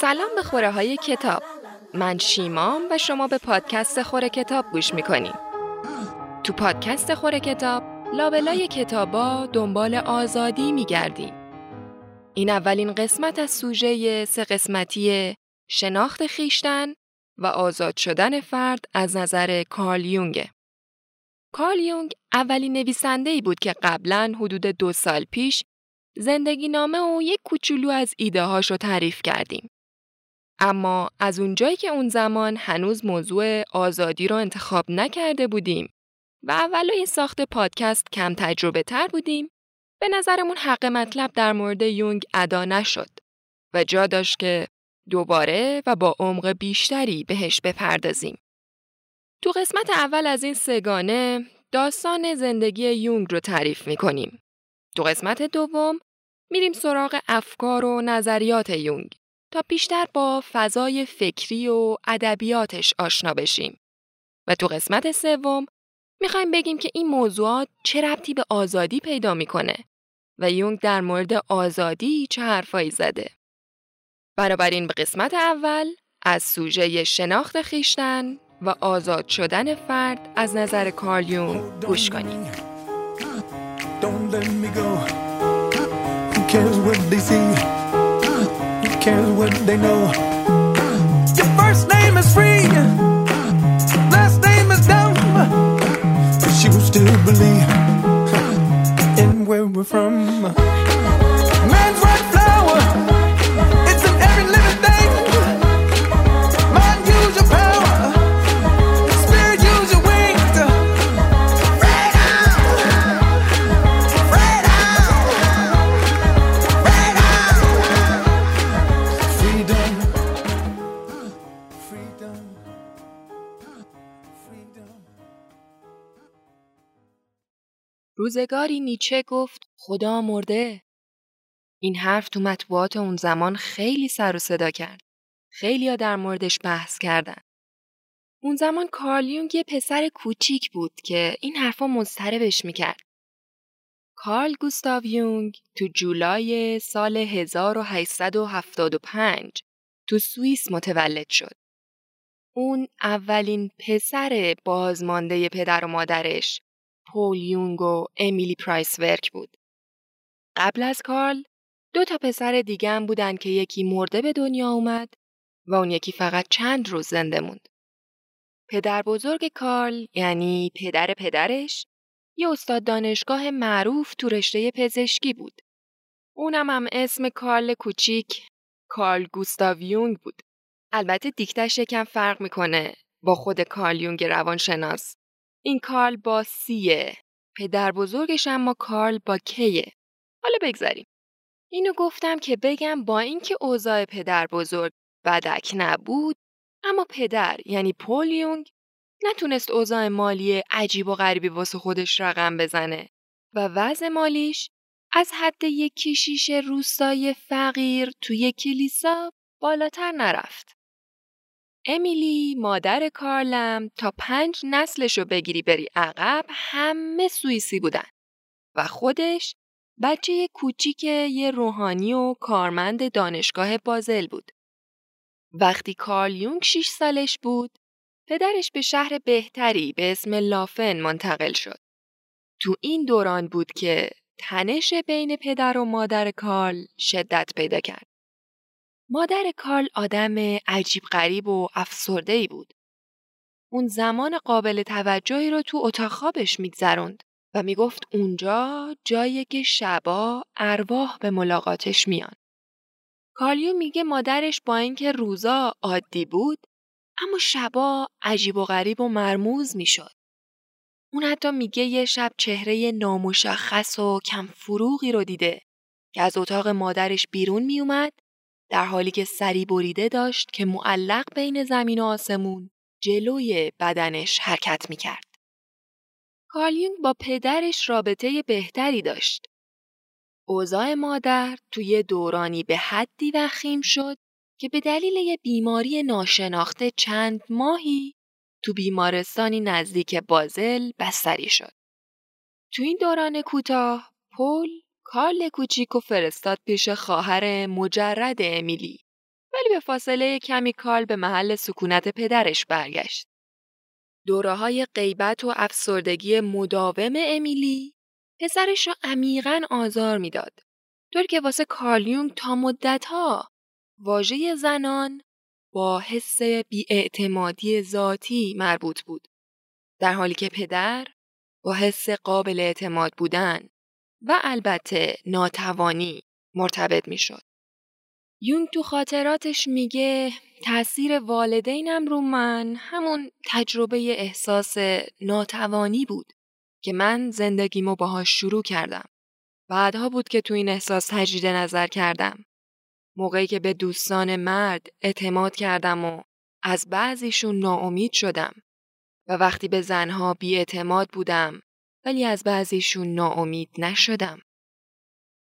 سلام به خوره های کتاب. من شیمام و شما به پادکست خوره کتاب گوش می‌کنیم. تو پادکست خوره کتاب لابلای کتابا دنبال آزادی میگردیم این اولین قسمت از سوژه سه قسمتی شناخت خیشتن و آزاد شدن فرد از نظر کارل یونگه. کارل یونگ اولین نویسنده ای بود که قبلا حدود دو سال پیش زندگی نامه و یک کوچولو از ایده هاشو تعریف کردیم. اما از اونجایی که اون زمان هنوز موضوع آزادی رو انتخاب نکرده بودیم و اولای ساخت پادکست کم تجربه تر بودیم به نظرمون حق مطلب در مورد یونگ ادا نشد و جا داشت که دوباره و با عمق بیشتری بهش بپردازیم. تو قسمت اول از این سگانه داستان زندگی یونگ رو تعریف می‌کنیم. تو قسمت دوم میریم سراغ افکار و نظریات یونگ تا بیشتر با فضای فکری و ادبیاتش آشنا بشیم. و تو قسمت سوم می‌خوایم بگیم که این موضوعات چه ربطی به آزادی پیدا می‌کنه و یونگ در مورد آزادی چه حرفایی زده. بنابراین به قسمت اول از سوژه شناخت خیشتن و آزاد شدن فرد از نظر کارل یونگ گوش what they see. Uh, who cares what they know? Uh, your first name is free, uh, last name is dumb. But you still believe in where we're from. روزگاری نیچه گفت خدا مرده. این حرف تو مطبوعات اون زمان خیلی سر و صدا کرد. خیلی در موردش بحث کردن. اون زمان کارل یه پسر کوچیک بود که این حرفا مضطربش می‌کرد. کارل گوستاو یونگ تو جولای سال 1875 تو سوئیس متولد شد. اون اولین پسر بازمانده پدر و مادرش پول یونگ و امیلی پرایس ورک بود. قبل از کارل دو تا پسر دیگه هم بودن که یکی مرده به دنیا اومد و اون یکی فقط چند روز زنده موند. پدر بزرگ کارل یعنی پدر پدرش یه استاد دانشگاه معروف تو رشته پزشکی بود. اونم هم اسم کارل کوچیک کارل گوستاو یونگ بود. البته دیکتش یکم فرق می‌کنه با خود کارل یونگ روانشناس. این کارل با سیه. پدر بزرگش اما کارل با کیه. حالا بگذاریم. اینو گفتم که بگم با اینکه اوضاع پدر بزرگ بدک نبود اما پدر یعنی پول یونگ نتونست اوضاع مالی عجیب و غریبی واسه خودش رقم بزنه و وضع مالیش از حد یک کشیش روستای فقیر توی کلیسا بالاتر نرفت. امیلی مادر کارلم تا پنج نسلشو بگیری بری عقب همه سوئیسی بودن و خودش بچه کوچیک یه روحانی و کارمند دانشگاه بازل بود. وقتی کارل یونگ 6 سالش بود، پدرش به شهر بهتری به اسم لافن منتقل شد. تو این دوران بود که تنش بین پدر و مادر کارل شدت پیدا کرد. مادر کارل آدم عجیب غریب و افسرده ای بود. اون زمان قابل توجهی رو تو اتاق خوابش میگذروند و می‌گفت اونجا جایی که شبا ارواح به ملاقاتش میان. کالیو میگه مادرش با اینکه روزا عادی بود اما شبا عجیب و غریب و مرموز می‌شد. اون حتی میگه یه شب چهره نامشخص و کم فروغی رو دیده که از اتاق مادرش بیرون میومد در حالی که سری بریده داشت که معلق بین زمین و آسمون جلوی بدنش حرکت می‌کرد. کالیونگ با پدرش رابطه بهتری داشت. اوضاع مادر توی دورانی به حدی وخیم شد که به دلیل یه بیماری ناشناخته چند ماهی تو بیمارستانی نزدیک بازل بستری شد. تو این دوران کوتاه پول کارل کوچیک و فرستاد پیش خواهر مجرد امیلی ولی به فاصله کمی کارل به محل سکونت پدرش برگشت. دوره های غیبت و افسردگی مداوم امیلی پسرش را عمیقا آزار می‌داد. طور که واسه کارلیونگ تا مدتها واژه زنان با حس بیاعتمادی ذاتی مربوط بود. در حالی که پدر با حس قابل اعتماد بودن و البته ناتوانی مرتبط می شد. یونگ تو خاطراتش میگه تاثیر والدینم رو من همون تجربه احساس ناتوانی بود که من زندگیمو باهاش شروع کردم. بعدها بود که تو این احساس تجدید نظر کردم. موقعی که به دوستان مرد اعتماد کردم و از بعضیشون ناامید شدم و وقتی به زنها بیاعتماد بودم ولی از بعضیشون ناامید نشدم.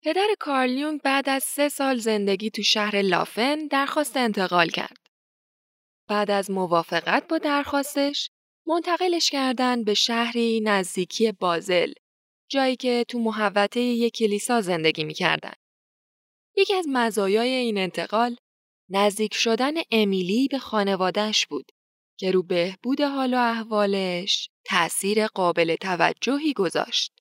پدر کارلیونگ بعد از سه سال زندگی تو شهر لافن درخواست انتقال کرد. بعد از موافقت با درخواستش منتقلش کردن به شهری نزدیکی بازل جایی که تو محوطه یک کلیسا زندگی می‌کردن. یکی از مزایای این انتقال نزدیک شدن امیلی به خانوادهش بود که رو بهبود حال و احوالش تأثیر قابل توجهی گذاشت.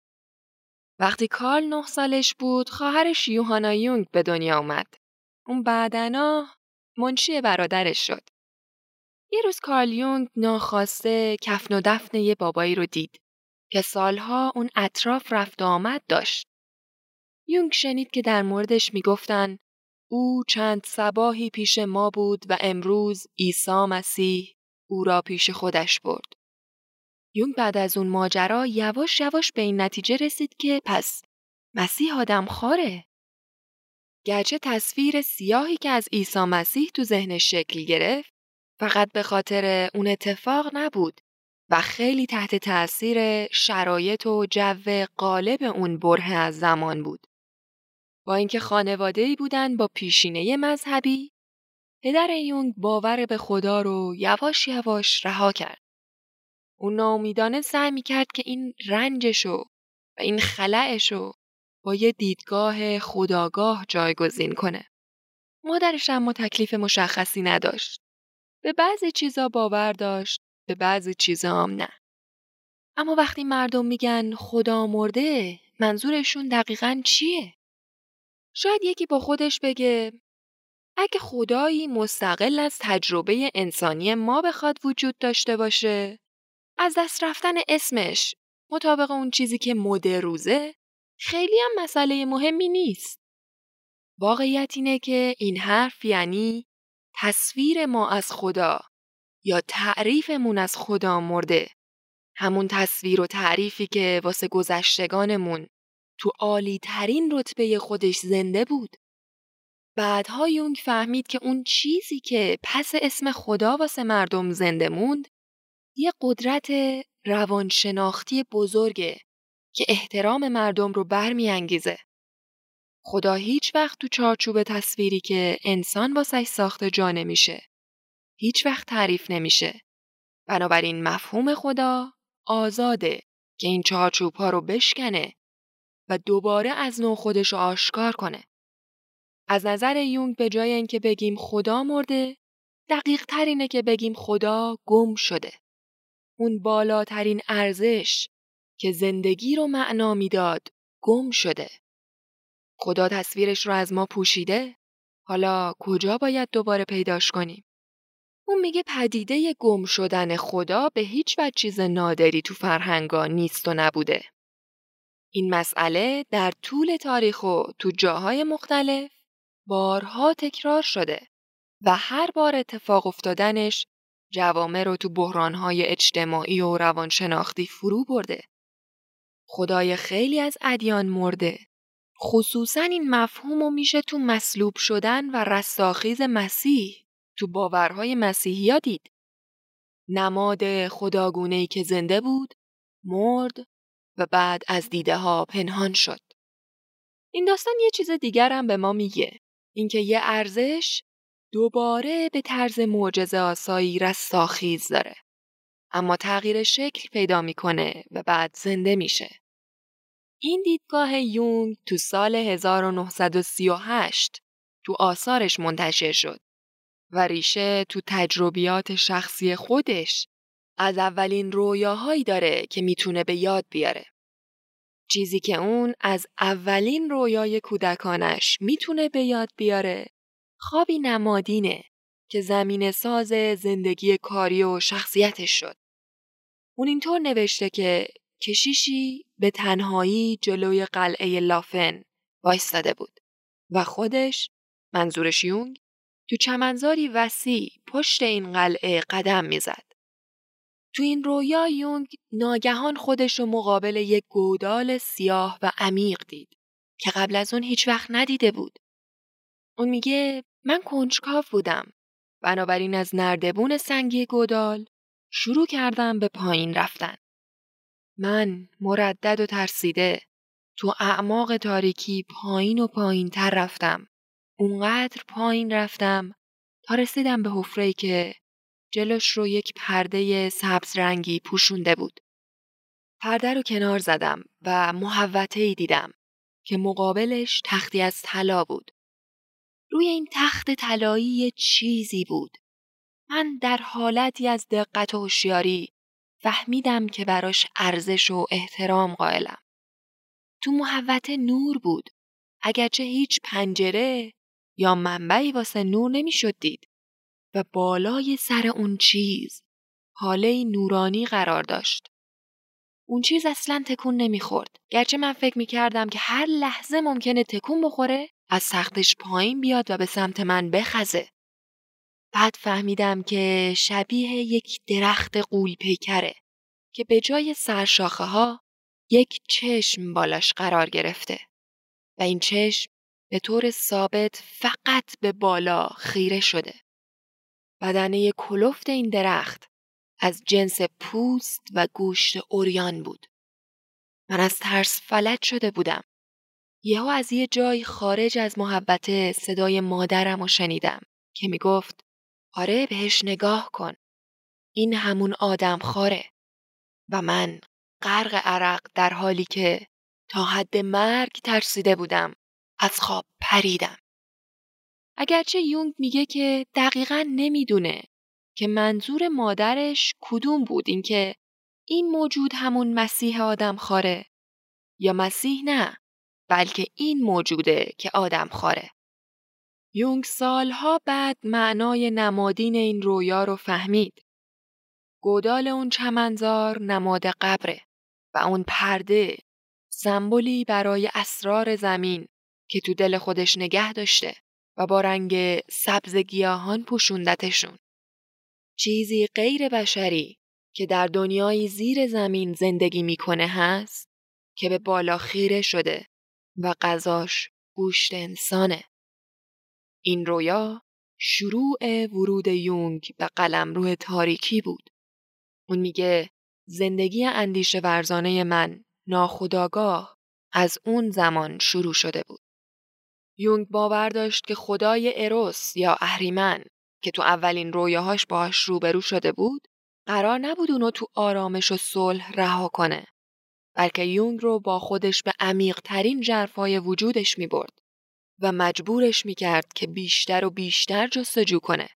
وقتی کارل نه سالش بود خواهرش یوهانا یونگ به دنیا اومد. اون بعدنا منشی برادرش شد. یه روز کارل یونگ ناخواسته کفن و دفن یه بابایی رو دید که سالها اون اطراف رفت و آمد داشت. یونگ شنید که در موردش می‌گفتن او چند سباهی پیش ما بود و امروز عیسی مسیح او را پیش خودش برد. یونگ بعد از اون ماجرا یواش یواش به این نتیجه رسید که پس مسیح آدم خاره. گرچه تصویر سیاهی که از عیسی مسیح تو ذهنش شکل گرفت فقط به خاطر اون اتفاق نبود و خیلی تحت تأثیر شرایط و جو غالب اون بره از زمان بود. با اینکه خانواده‌ای بودن با پیشینه مذهبی، پدر یونگ باور به خدا رو یواش یواش رها کرد. اون ناامیدانه سعی می‌کرد که این رنجشو و این خلعشو با یه دیدگاه خداگاه جایگزین کنه. مادرش اما تکلیف مشخصی نداشت. به بعضی چیزا باور داشت، به بعضی چیزا هم نه. اما وقتی مردم میگن خدا مرده، منظورشون دقیقا چیه؟ شاید یکی با خودش بگه اگه خدایی مستقل از تجربه انسانی ما بخواد وجود داشته باشه از دست رفتن اسمش مطابق اون چیزی که مد روزه خیلی هم مسئله مهمی نیست. واقعیت اینه که این حرف یعنی تصویر ما از خدا یا تعریفمون از خدا مرده. همون تصویر و تعریفی که واسه گذشتگانمون تو عالی ترین رتبه خودش زنده بود. بعدها یونگ فهمید که اون چیزی که پس اسم خدا واسه مردم زنده موند یه قدرت روانشناختی بزرگه که احترام مردم رو برمیانگیزه. خدا هیچ وقت تو چارچوب تصویری که انسان واسش ساخته جا نمیشه. هیچ وقت تعریف نمیشه. بنابراین مفهوم خدا آزاده که این چارچوب ها رو بشکنه و دوباره از نو خودش آشکار کنه. از نظر یونگ به جای اینکه بگیم خدا مرده، دقیق تر اینه که بگیم خدا گم شده. اون بالاترین ارزش که زندگی رو معنا می‌داد گم شده. خدا تصویرش رو از ما پوشیده؟ حالا کجا باید دوباره پیداش کنیم؟ اون میگه پدیده گم شدن خدا به هیچ وجه چیز نادری تو فرهنگا نیست و نبوده. این مسئله در طول تاریخ و تو جاهای مختلف بارها تکرار شده و هر بار اتفاق افتادنش جوامع رو تو بحرانهای اجتماعی و روانشناختی فرو برده. خدای خیلی از ادیان مرده. خصوصا این مفهوم رو میشه تو مصلوب شدن و رستاخیز مسیح تو باورهای مسیحی ها دید. نماد خداگونه که زنده بود، مرد و بعد از دیده ها پنهان شد. این داستان یه چیز دیگر هم به ما میگه. اینکه یه ارزش دوباره به طرز معجزه آسایی رستاخیز داره. اما تغییر شکل پیدا می‌کنه و بعد زنده میشه. این دیدگاه یونگ تو سال 1938 تو آثارش منتشر شد و ریشه تو تجربیات شخصی خودش از اولین رویاهایی داره که می‌تونه به یاد بیاره. چیزی که اون از اولین رویای کودکانش می‌تونه به یاد بیاره خوابی نمادینه که زمین ساز زندگی کاری و شخصیتش شد. اون اینطور نوشته که کشیشی به تنهایی جلوی قلعه لافن وایستاده بود و خودش منظورش یونگ تو چمنزاری وسیع پشت این قلعه قدم می‌زد. تو این رویا یونگ ناگهان خودش رو مقابل یک گودال سیاه و عمیق دید که قبل از اون هیچ وقت ندیده بود. اون میگه من کنجکاو بودم. بنابراین از نردبون سنگی گودال شروع کردم به پایین رفتن. من مردد و ترسیده تو اعماق تاریکی پایین و پایین تر رفتم. اونقدر پایین رفتم تا رسیدم به حفره که جلوش رو یک پرده سبز رنگی پوشونده بود. پرده رو کنار زدم و محوطه ای دیدم که مقابلش تختی از طلا بود. روی این تخت طلایی چیزی بود. من در حالتی از دقت و هوشیاری فهمیدم که براش ارزش و احترام قائلم. تو محوطه نور بود. اگرچه هیچ پنجره یا منبعی واسه نور نمی‌شد دید و بالای سر اون چیز حاله نورانی قرار داشت. اون چیز اصلا تکون نمی‌خورد. گرچه من فکر می‌کردم که هر لحظه ممکنه تکون بخوره از سختش پایین بیاد و به سمت من بخزه. بعد فهمیدم که شبیه یک درخت قول پیکره که به جای سرشاخه ها یک چشم بالاش قرار گرفته و این چشم به طور ثابت فقط به بالا خیره شده. بدنه کلفت این درخت از جنس پوست و گوشت اوریان بود. من از ترس فلج شده بودم. یهو از یه جای خارج از محبت صدای مادرم رو شنیدم که می‌گفت آره بهش نگاه کن. این همون آدم خاره. و من غرق عرق در حالی که تا حد مرگ ترسیده بودم از خواب پریدم. اگرچه یونگ میگه که دقیقا نمی‌دونه که منظور مادرش کدوم بود اینکه این موجود همون مسیح آدم خاره یا مسیح نه بلکه این موجوده که آدم خاره. یونگ سالها بعد معنای نمادین این رویا رو فهمید. گودال اون چمنزار نماد قبره و اون پرده سمبولی برای اسرار زمین که تو دل خودش نگه داشته و با رنگ سبز گیاهان پوشوندتشون. چیزی غیر بشری که در دنیای زیر زمین زندگی می‌کنه هست که به بالا خیره شده و غذاش گوشت انسانه. این رویا شروع ورود یونگ به قلمرو تاریکی بود. اون میگه زندگی اندیشه ورزانه من ناخداگاه از اون زمان شروع شده بود. یونگ باور داشت که خدای اروس یا اهریمن که تو اولین رویاهاش باهاش روبرو شده بود قرار نبود اونو تو آرامش و صلح رها کنه بلکه یونگ رو با خودش به عمیق ترین جرفای وجودش می برد و مجبورش می کرد که بیشتر و بیشتر جستجو کنه.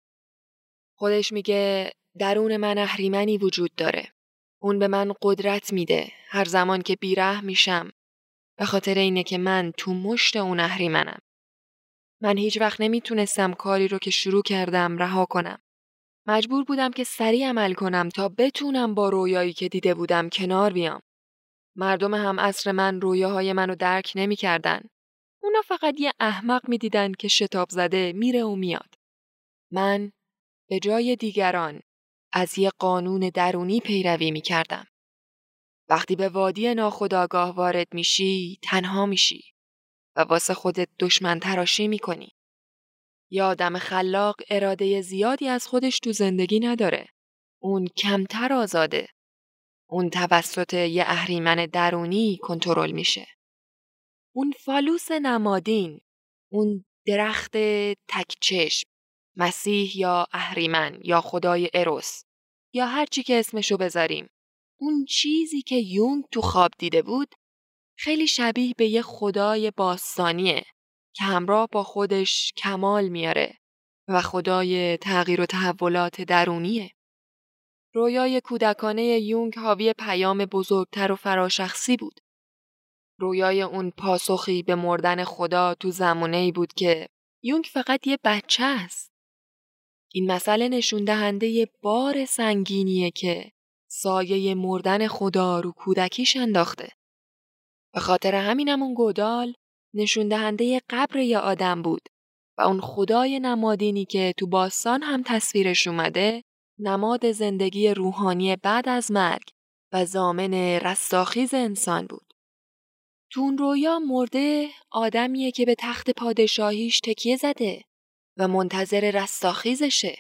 خودش میگه درون من اهریمنی وجود داره. اون به من قدرت میده هر زمان که بیره میشم به خاطر اینه که من تو مشت اون اهریمنم. من هیچ وقت نمی‌تونستم کاری رو که شروع کردم رها کنم. مجبور بودم که سریع عمل کنم تا بتونم با رویایی که دیده بودم کنار بیام. مردم هم اصر من رویاهای منو درک نمی‌کردن. اونا فقط یه احمق می‌دیدن که شتاب زده میره و میاد. من به جای دیگران از یه قانون درونی پیروی می‌کردم. وقتی به وادی ناخداگاه وارد میشی تنها میشی. و واسه خودت دشمن تراشی می‌کنی. یه آدم خلاق اراده زیادی از خودش تو زندگی نداره. اون کمتر آزاده. اون توسط یه اهریمن درونی کنترل میشه. اون فالوس نمادین، اون درخت تکچشم، مسیح یا اهریمن یا خدای اروس یا هر چی که اسمشو بذاریم. اون چیزی که یونگ تو خواب دیده بود خیلی شبیه به یه خدای باستانیه که همراه با خودش کمال میاره و خدای تغییر و تحولات درونیه. رویای کودکانه یونگ حاوی پیام بزرگتر و فراشخصی بود. رویای اون پاسخی به مردن خدا تو زمانه ای بود که یونگ فقط یه بچه است. این مسئله نشون دهنده بار سنگینیه که سایه مردن خدا رو کودکیش انداخته. به خاطر همینم اون گودال نشون دهنده قبر یه آدم بود و اون خدای نمادینی که تو باستان هم تصویرش اومده نماد زندگی روحانی بعد از مرگ و زامن رستاخیز انسان بود. تو اون رویا مرده آدمیه که به تخت پادشاهیش تکیه زده و منتظر رستاخیزشه.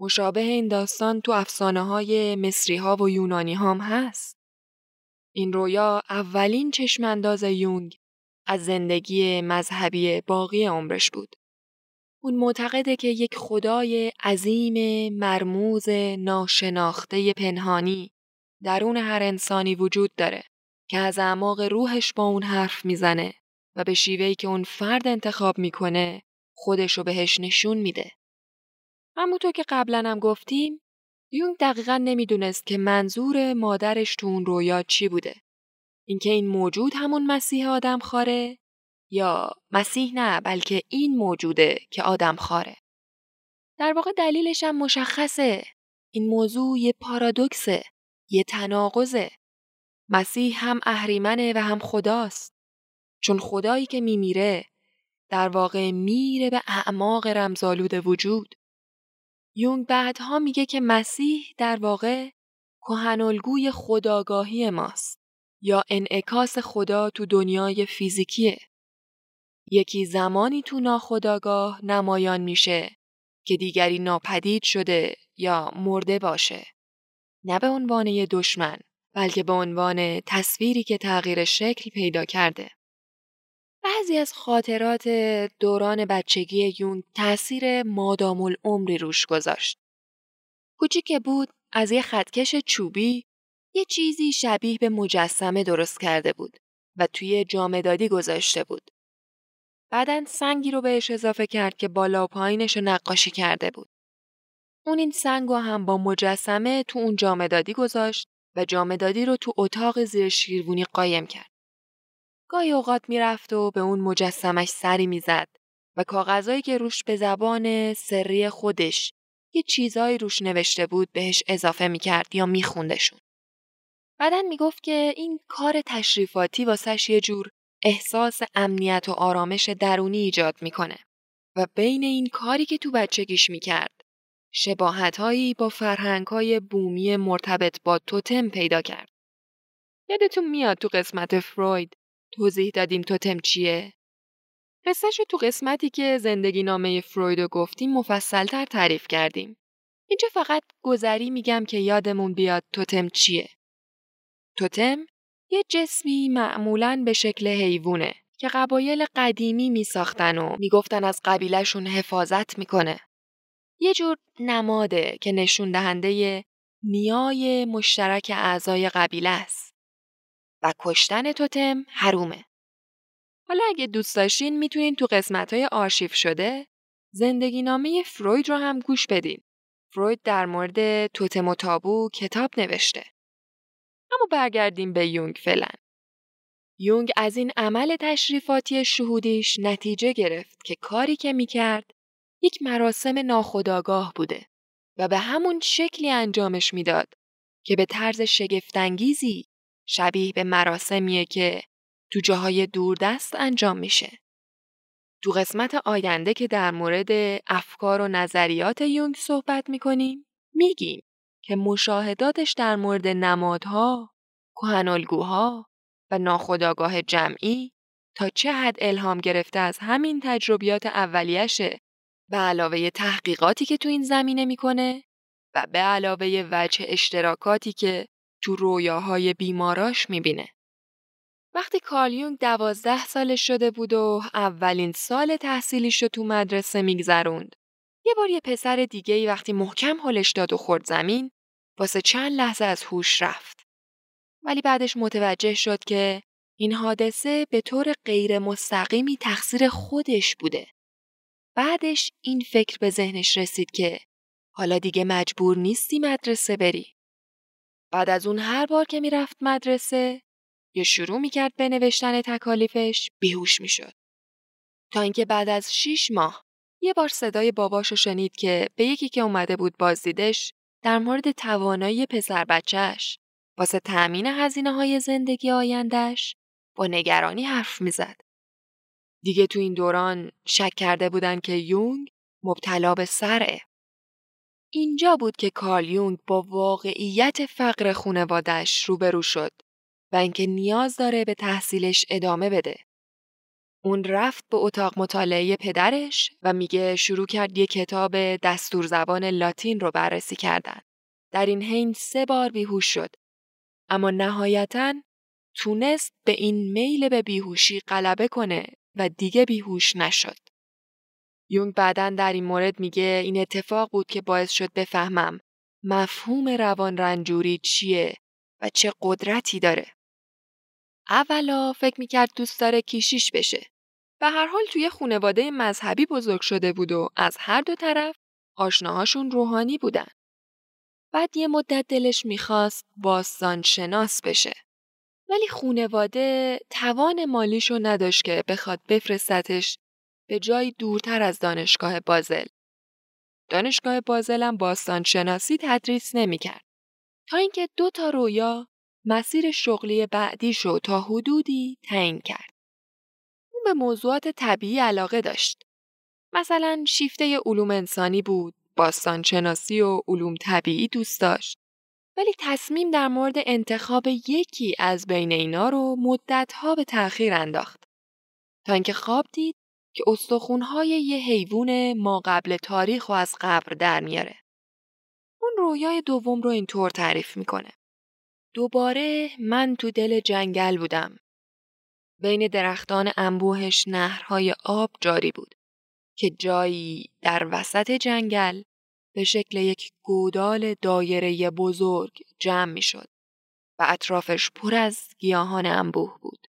مشابه این داستان تو افسانه های مصری ها و یونانی هم هست. این رویا اولین چشمانداز یونگ از زندگی مذهبی باقی عمرش بود. اون معتقده که یک خدای عظیم مرموز ناشناخته پنهانی درون هر انسانی وجود داره که از اعماق روحش با اون حرف می‌زنه و به شیوهی که اون فرد انتخاب می‌کنه خودشو بهش نشون میده. همونطور که قبلا هم گفتیم یونگ دقیقا نمی‌دونست که منظور مادرش تو اون رویا چی بوده. اینکه این موجود همون مسیح آدم خاره یا مسیح نه بلکه این موجوده که آدم خاره. در واقع دلیلش هم مشخصه. این موضوع یه پارادوکسه. یه تناقضه. مسیح هم اهریمنه و هم خداست. چون خدایی که میمیره در واقع میره به اعماق رمزالود وجود. یونگ بعدها میگه که مسیح در واقع کهنالگوی خداگاهی ماست یا انعکاس خدا تو دنیای فیزیکیه. یکی زمانی تو ناخداگاه نمایان میشه که دیگری ناپدید شده یا مرده باشه. نه به عنوان دشمن بلکه به عنوان تصویری که تغییر شکل پیدا کرده. بعضی از خاطرات دوران بچگی یون تأثیر مادام العمری روش گذاشت. کوچیک بود از یه خطکش چوبی یه چیزی شبیه به مجسمه درست کرده بود و توی جامدادی گذاشته بود. بعدا سنگی رو بهش اضافه کرد که بالا و پایینش رو نقاشی کرده بود. اون این سنگ رو هم با مجسمه تو اون جامدادی گذاشت و جامدادی رو تو اتاق زیر شیروونی قایم کرد. گاهی اوقات می‌رفت و به اون مجسمش سری می‌زد و کاغذایی که روش به زبان سری خودش یه چیزایی روش نوشته بود بهش اضافه می‌کرد یا میخوندشون. بعدا می‌گفت که این کار تشریفاتی واسش یه جور احساس امنیت و آرامش درونی ایجاد می‌کنه و بین این کاری که تو بچگیش می‌کرد شباهتهایی با فرهنگهای بومی مرتبط با توتم پیدا کرد. یادتون میاد تو قسمت فروید توضیح دادیم توتم چیه؟ قصهش تو قسمتی که زندگی نامه فروید رو گفتیم مفصلتر تعریف کردیم. اینجا فقط گذری میگم که یادمون بیاد توتم چیه. توتم یه جسمی معمولا به شکل حیوونه که قبایل قدیمی می ساختن و می‌گفتن از قبیلهشون حفاظت می‌کنه. یه جور نماده که نشون دهنده نیای مشترک اعضای قبیله است. کشتن توتم حرومه. حالا اگه دوست داشتین می‌تونین تو قسمت های آرشیف شده زندگی نامه فروید رو هم گوش بدین. فروید در مورد توتم و تابو کتاب نوشته. اما برگردیم به یونگ فعلا. یونگ از این عمل تشریفاتی شهودیش نتیجه گرفت که کاری که می‌کرد یک مراسم ناخودآگاه بوده و به همون شکلی انجامش می‌داد که به طرز شگفتانگیزی شبیه به مراسمیه که تو جاهای دوردست انجام میشه. تو قسمت آینده که در مورد افکار و نظریات یونگ صحبت می‌کنیم میگیم که مشاهداتش در مورد نمادها، کهنالگوها و ناخودآگاه جمعی تا چه حد الهام گرفته از همین تجربیات اولیشه به علاوه تحقیقاتی که تو این زمینه می‌کنه و به علاوه وجه اشتراکاتی که تو رویاهای بیماراش می‌بینه. وقتی کالیونگ دوازده سالش شده بود و اولین سال تحصیلیش رو تو مدرسه میگذروند. یه بار یه پسر دیگه ای وقتی محکم حلش داد و خورد زمین واسه چند لحظه از هوش رفت. ولی بعدش متوجه شد که این حادثه به طور غیر مستقیمی تقصیر خودش بوده. بعدش این فکر به ذهنش رسید که حالا دیگه مجبور نیستی مدرسه بری. بعد از اون هر بار که می‌رفت مدرسه یا شروع می‌کرد به نوشتن تکالیفش بیهوش می‌شد. تا اینکه بعد از شیش ماه یه بار صدای باباشو شنید که به یکی که اومده بود بازدیدش در مورد توانایی پسر بچهش واسه تأمین هزینه های زندگی آیندهش با نگرانی حرف می‌زد. دیگه تو این دوران شک کرده بودن که یونگ مبتلا به سره. اینجا بود که کارل یونگ با واقعیت فقر خونوادش روبرو شد و اینکه نیاز داره به تحصیلش ادامه بده. اون رفت به اتاق مطالعه پدرش و میگه شروع کرد یه کتاب دستور زبان لاتین رو بررسی کردن. در این حین سه بار بیهوش شد. اما نهایتا تونست به این میل به بیهوشی غلبه کنه و دیگه بیهوش نشد. یونگ بعدا در این مورد میگه این اتفاق بود که باعث شد بفهمم مفهوم روان رنجوری چیه و چه قدرتی داره. اولا فکر می‌کرد دوست داره کیشیش بشه. به هر حال توی خونواده مذهبی بزرگ شده بود و از هر دو طرف آشناهاشون روحانی بودن. بعد یه مدت دلش می‌خواست باستان شناس بشه. ولی خونواده توان مالیشو نداشت که بخواد بفرستتش به جایی دورتر از دانشگاه بازل. دانشگاه بازل هم باستان شناسی تدریس نمی‌کرد. تا اینکه دو تا رویا مسیر شغلی بعدیشو تا حدودی تعیین کرد. اون به موضوعات طبیعی علاقه داشت. مثلا شیفته علوم انسانی بود، باستان شناسی و علوم طبیعی دوست داشت. ولی تصمیم در مورد انتخاب یکی از بین اینا رو مدتها به تأخیر انداخت. تا اینکه خواب دید که استخونهای یه حیوان ما قبل تاریخ و از قبر در میاره. اون رویای دوم رو اینطور تعریف می‌کنه. دوباره من تو دل جنگل بودم. بین درختان انبوهش نهرهای آب جاری بود که جایی در وسط جنگل به شکل یک گودال دایره بزرگ جمع می شد و اطرافش پر از گیاهان انبوه بود.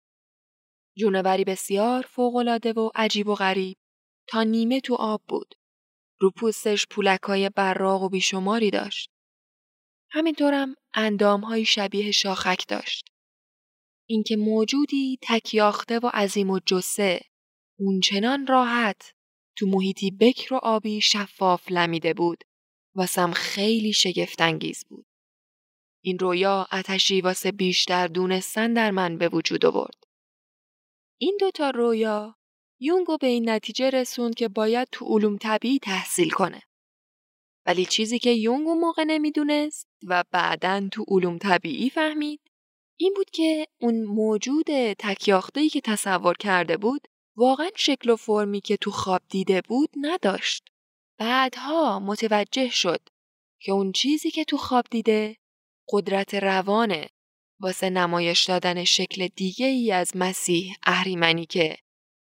جونوری بسیار فوقالعاده و عجیب و غریب تا نیمه تو آب بود. رو پوستش پولکای براغ و بیشماری داشت. همینطورم اندامهایی شبیه شاخک داشت. اینکه موجودی تکیاخته و عظیم و جسه اونچنان راحت تو محیطی بکر و آبی شفاف لمیده بود واسم خیلی شگفتانگیز بود. این رویا اتشی واسه بیشتر دونستن در من به وجود آورد. این دوتا رویا یونگو به این نتیجه رسوند که باید تو علوم طبیعی تحصیل کنه. ولی چیزی که یونگ اون موقع نمی‌دونست و بعدا تو علوم طبیعی فهمید این بود که اون موجود تکیاختهی که تصور کرده بود واقعا شکل و فرمی که تو خواب دیده بود نداشت. بعدها متوجه شد که اون چیزی که تو خواب دیده قدرت روانه واسه نمایش دادن شکل دیگه ای از مسیح اهریمنی که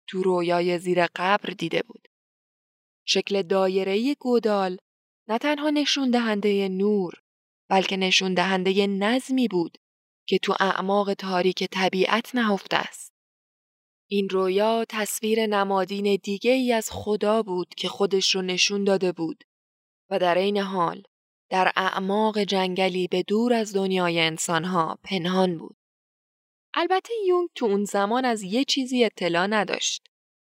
تو رویای زیر قبر دیده بود. شکل دایره‌ای گودال نه تنها نشون دهنده نور بلکه نشون دهنده نظمی بود که تو اعماق تاریک طبیعت نهفته است. این رویا تصویر نمادین دیگه ای از خدا بود که خودش رو نشون داده بود و در عین حال در اعماق جنگلی به دور از دنیای انسانها پنهان بود. البته یونگ تو اون زمان از یه چیزی اطلاع نداشت.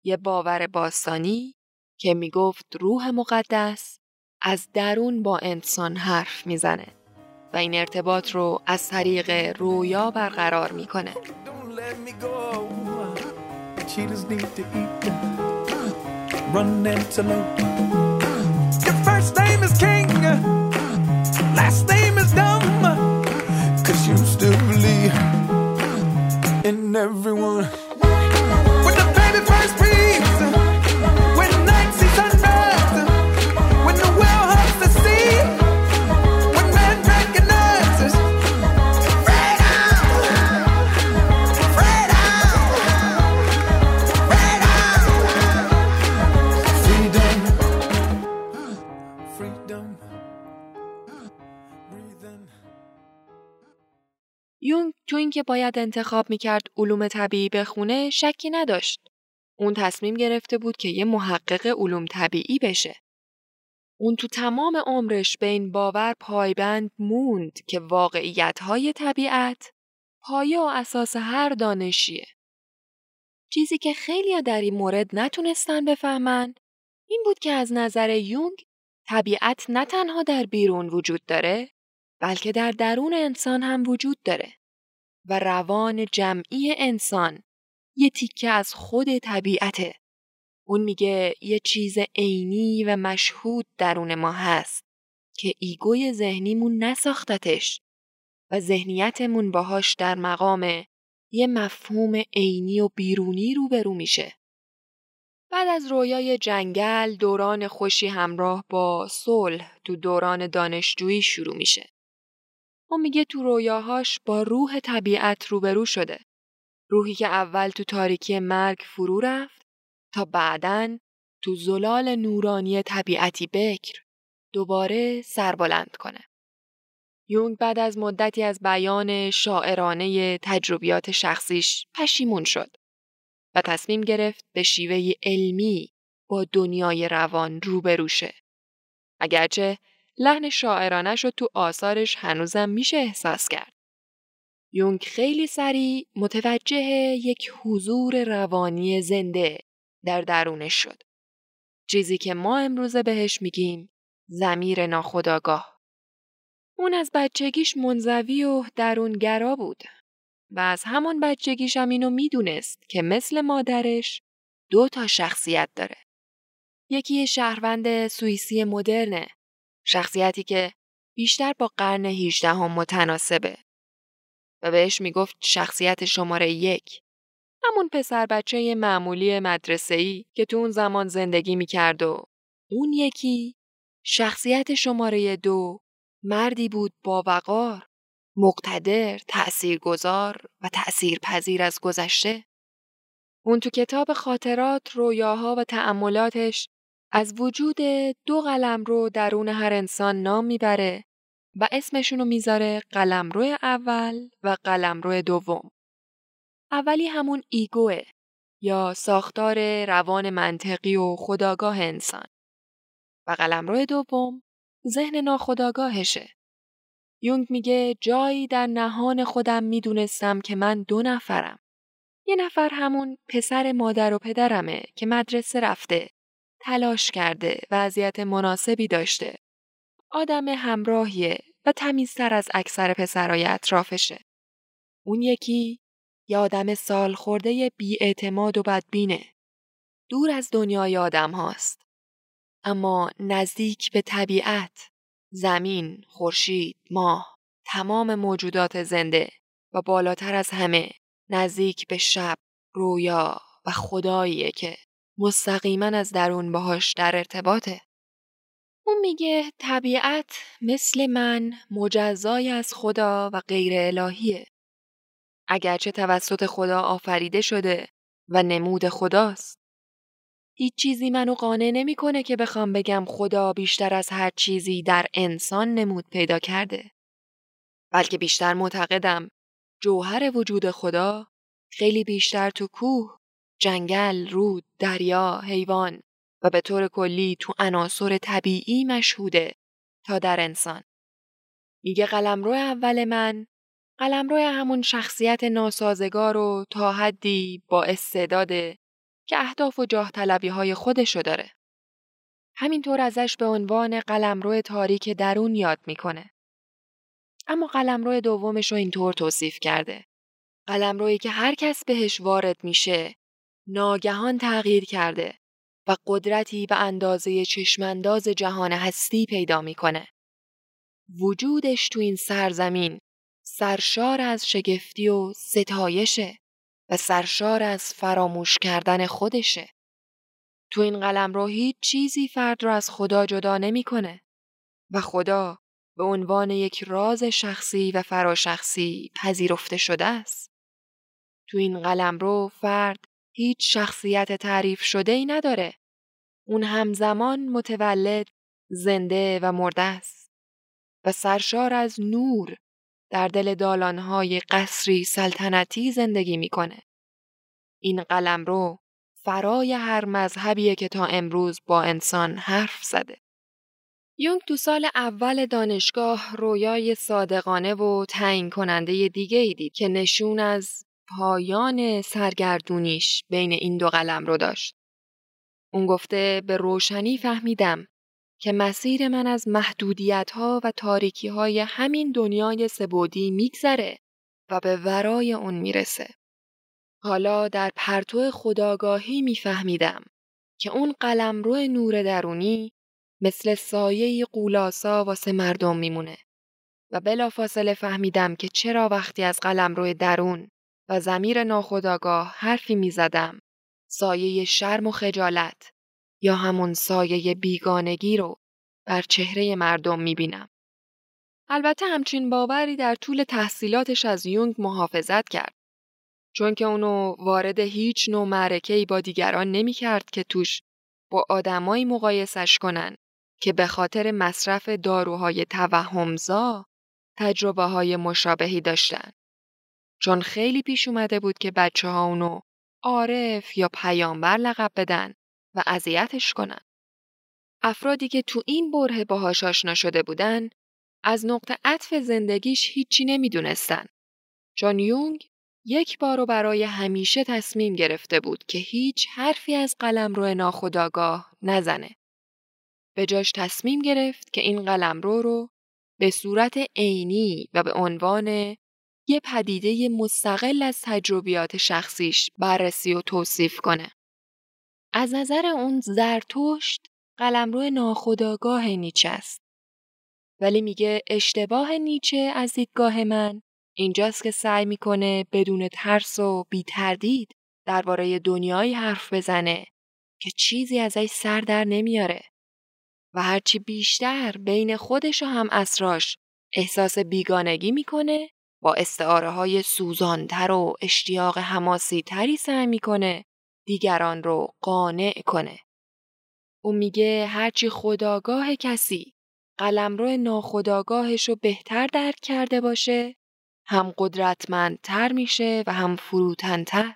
یه باور باستانی که می‌گفت روح مقدس از درون با انسان حرف می‌زنه و این ارتباط رو از طریق رویا برقرار می‌کنه. Last name is dumb, cause you still believe in everyone. اینکه باید انتخاب می‌کرد علوم طبیعی بخونه شکی نداشت. اون تصمیم گرفته بود که یه محقق علوم طبیعی بشه. اون تو تمام عمرش به این باور پایبند موند که واقعیت های طبیعت پایه و اساس هر دانشیه. چیزی که خیلی در این مورد نتونستن بفهمن این بود که از نظر یونگ طبیعت نه تنها در بیرون وجود داره بلکه در درون انسان هم وجود داره و روان جمعی انسان یه تیکه از خود طبیعته. اون میگه یه چیز عینی و مشهود درون ما هست که ایگوی ذهنیمون نساختتش و ذهنیتمون باهاش در مقام یه مفهوم عینی و بیرونی روبرو میشه. بعد از رویای جنگل دوران خوشی همراه با صلح تو دوران دانشجویی شروع میشه. اون میگه تو رویاهاش با روح طبیعت روبرو شده. روحی که اول تو تاریکی مرگ فرو رفت تا بعدن تو زلال نورانی طبیعتی بکر دوباره سربلند کنه. یونگ بعد از مدتی از بیان شاعرانه تجربیات شخصیش پشیمون شد و تصمیم گرفت به شیوه علمی با دنیای روان روبرو شه. اگرچه لحن شاعرانه شد تو آثارش هنوزم میشه احساس کرد. یونگ خیلی سریع متوجه یک حضور روانی زنده در درونش شد. چیزی که ما امروزه بهش میگیم زمیر ناخداگاه. اون از بچگیش منزوی و درونگرا بود و از همان بچگیش هم اینو می‌دونست که مثل مادرش دو تا شخصیت داره. یکی شهروند سوئیسی مدرنه. شخصیتی که بیشتر با قرن 18 هم متناسبه و بهش می‌گفت شخصیت شماره یک. همون پسر بچه معمولی مدرسه‌ای که تو اون زمان زندگی می‌کرد و اون یکی شخصیت شماره دو مردی بود با وقار، مقتدر، تأثیرگذار و تأثیر پذیر از گذشته. اون تو کتاب خاطرات، رویاها و تأملاتش از وجود دو قلم رو درون هر انسان نام می‌بره و اسمشونو می‌ذاره قلمرو اول و قلمرو دوم. اولی همون ایگوه یا ساختار روان منطقی و خداگاه انسان. و قلمرو دوم ذهن ناخداگاهشه. یونگ میگه جایی در نهان خودم می‌دونستم که من دو نفرم. یه نفر همون پسر مادر و پدرمه که مدرسه رفته، تلاش کرده، وضعیت مناسبی داشته. آدم همراهیه و تمیزتر از اکثر پسرای اطرافشه. اون یکی یه آدم سال خورده بی اعتماد و بدبینه. دور از دنیای آدم هاست. اما نزدیک به طبیعت، زمین، خورشید، ماه، تمام موجودات زنده و بالاتر از همه نزدیک به شب، رویا و خداییه که مستقیما از درون باهاش در ارتباطه. اون میگه طبیعت مثل من مجزای از خدا و غیر الهیه. اگرچه توسط خدا آفریده شده و نمود خداست. هیچ چیزی منو قانع نمی‌کنه که بخوام بگم خدا بیشتر از هر چیزی در انسان نمود پیدا کرده. بلکه بیشتر معتقدم جوهر وجود خدا خیلی بیشتر تو کوه، جنگل، رود، دریا، حیوان و به طور کلی تو عناصر طبیعی مشهوده تا در انسان. میگه قلمرو اول من قلمرو همون شخصیت ناسازگار و تا حدی با استعداده که اهداف و جاه طلبی های خودشو داره. همینطور ازش به عنوان قلمرو تاریک درون یاد می‌کنه. اما قلمرو دومش رو اینطور توصیف کرده. قلمرویی که هر کس بهش وارد میشه ناگهان تغییر کرده و قدرتی به اندازه چشمانداز جهان هستی پیدا می‌کنه. وجودش تو این سرزمین سرشار از شگفتی و ستایشه و سرشار از فراموش کردن خودشه. تو این قلم رو هیچ چیزی فرد را از خدا جدا نمی‌کنه و خدا به عنوان یک راز شخصی و فراشخصی پذیرفته شده است. تو این قلم رو فرد هیچ شخصیت تعریف شده ای نداره. اون همزمان متولد، زنده و مرده است و سرشار از نور در دل دالانهای قصری سلطنتی زندگی می‌کنه. این قلم رو فرای هر مذهبیه که تا امروز با انسان حرف زده. یونگ تو سال اول دانشگاه رویای صادقانه و تعیین کننده دیگه ای دید که نشون از پایان سرگردونیش بین این دو قلم رو داشت. اون گفته به روشنی فهمیدم که مسیر من از محدودیت ها و تاریکی های همین دنیای سبودی میگذره و به ورای اون می‌رسه. حالا در پرتو خداگاهی میفهمیدم که اون قلمرو نور درونی مثل سایه قولاسا واسه مردم میمونه و بلافاصله فهمیدم که چرا وقتی از قلمرو درون و زمیر ناخداگاه حرفی می‌زدم سایه شرم و خجالت یا همون سایه بیگانگی رو بر چهره مردم می‌بینم. البته همچین باوری در طول تحصیلاتش از یونگ محافظت کرد. چون که اونو وارد هیچ نوع معرکه‌ای با دیگران نمی‌کرد که توش با آدمایی مقایسش کنن که به خاطر مصرف داروهای توهمزا تجربه های مشابهی داشتن. چون خیلی پیش اومده بود که بچه ها اونو عارف یا پیامبر لقب بدن و اذیتش کنن. افرادی که تو این بره باهاش آشنا شده بودن از نقطه عطف زندگیش هیچی نمی‌دونستن. چون یونگ یک بار و برای همیشه تصمیم گرفته بود که هیچ حرفی از قلم رو ناخداگاه نزنه. به جاش تصمیم گرفت که این قلمرو رو به صورت عینی و به عنوان یه پدیده مستقل از تجربیات شخصیش بررسی و توصیف کنه. از نظر اون زرتشت قلمرو ناخداگاه نیچه است. ولی میگه اشتباه نیچه از دیدگاه من اینجاست که سعی می‌کنه بدون ترس و بی تردید درباره دنیایی حرف بزنه که چیزی ازش سر در نمیاره و هرچی بیشتر بین خودش و هم اسراش احساس بیگانگی می‌کنه با استعاره های سوزانتر و اشتیاق حماسی تری سعی می‌کنه دیگران رو قانع کنه. او میگه هرچی خداگاه کسی قلمرو ناخداگاهش رو بهتر درک کرده باشه هم قدرتمندتر میشه و هم فروتنتر.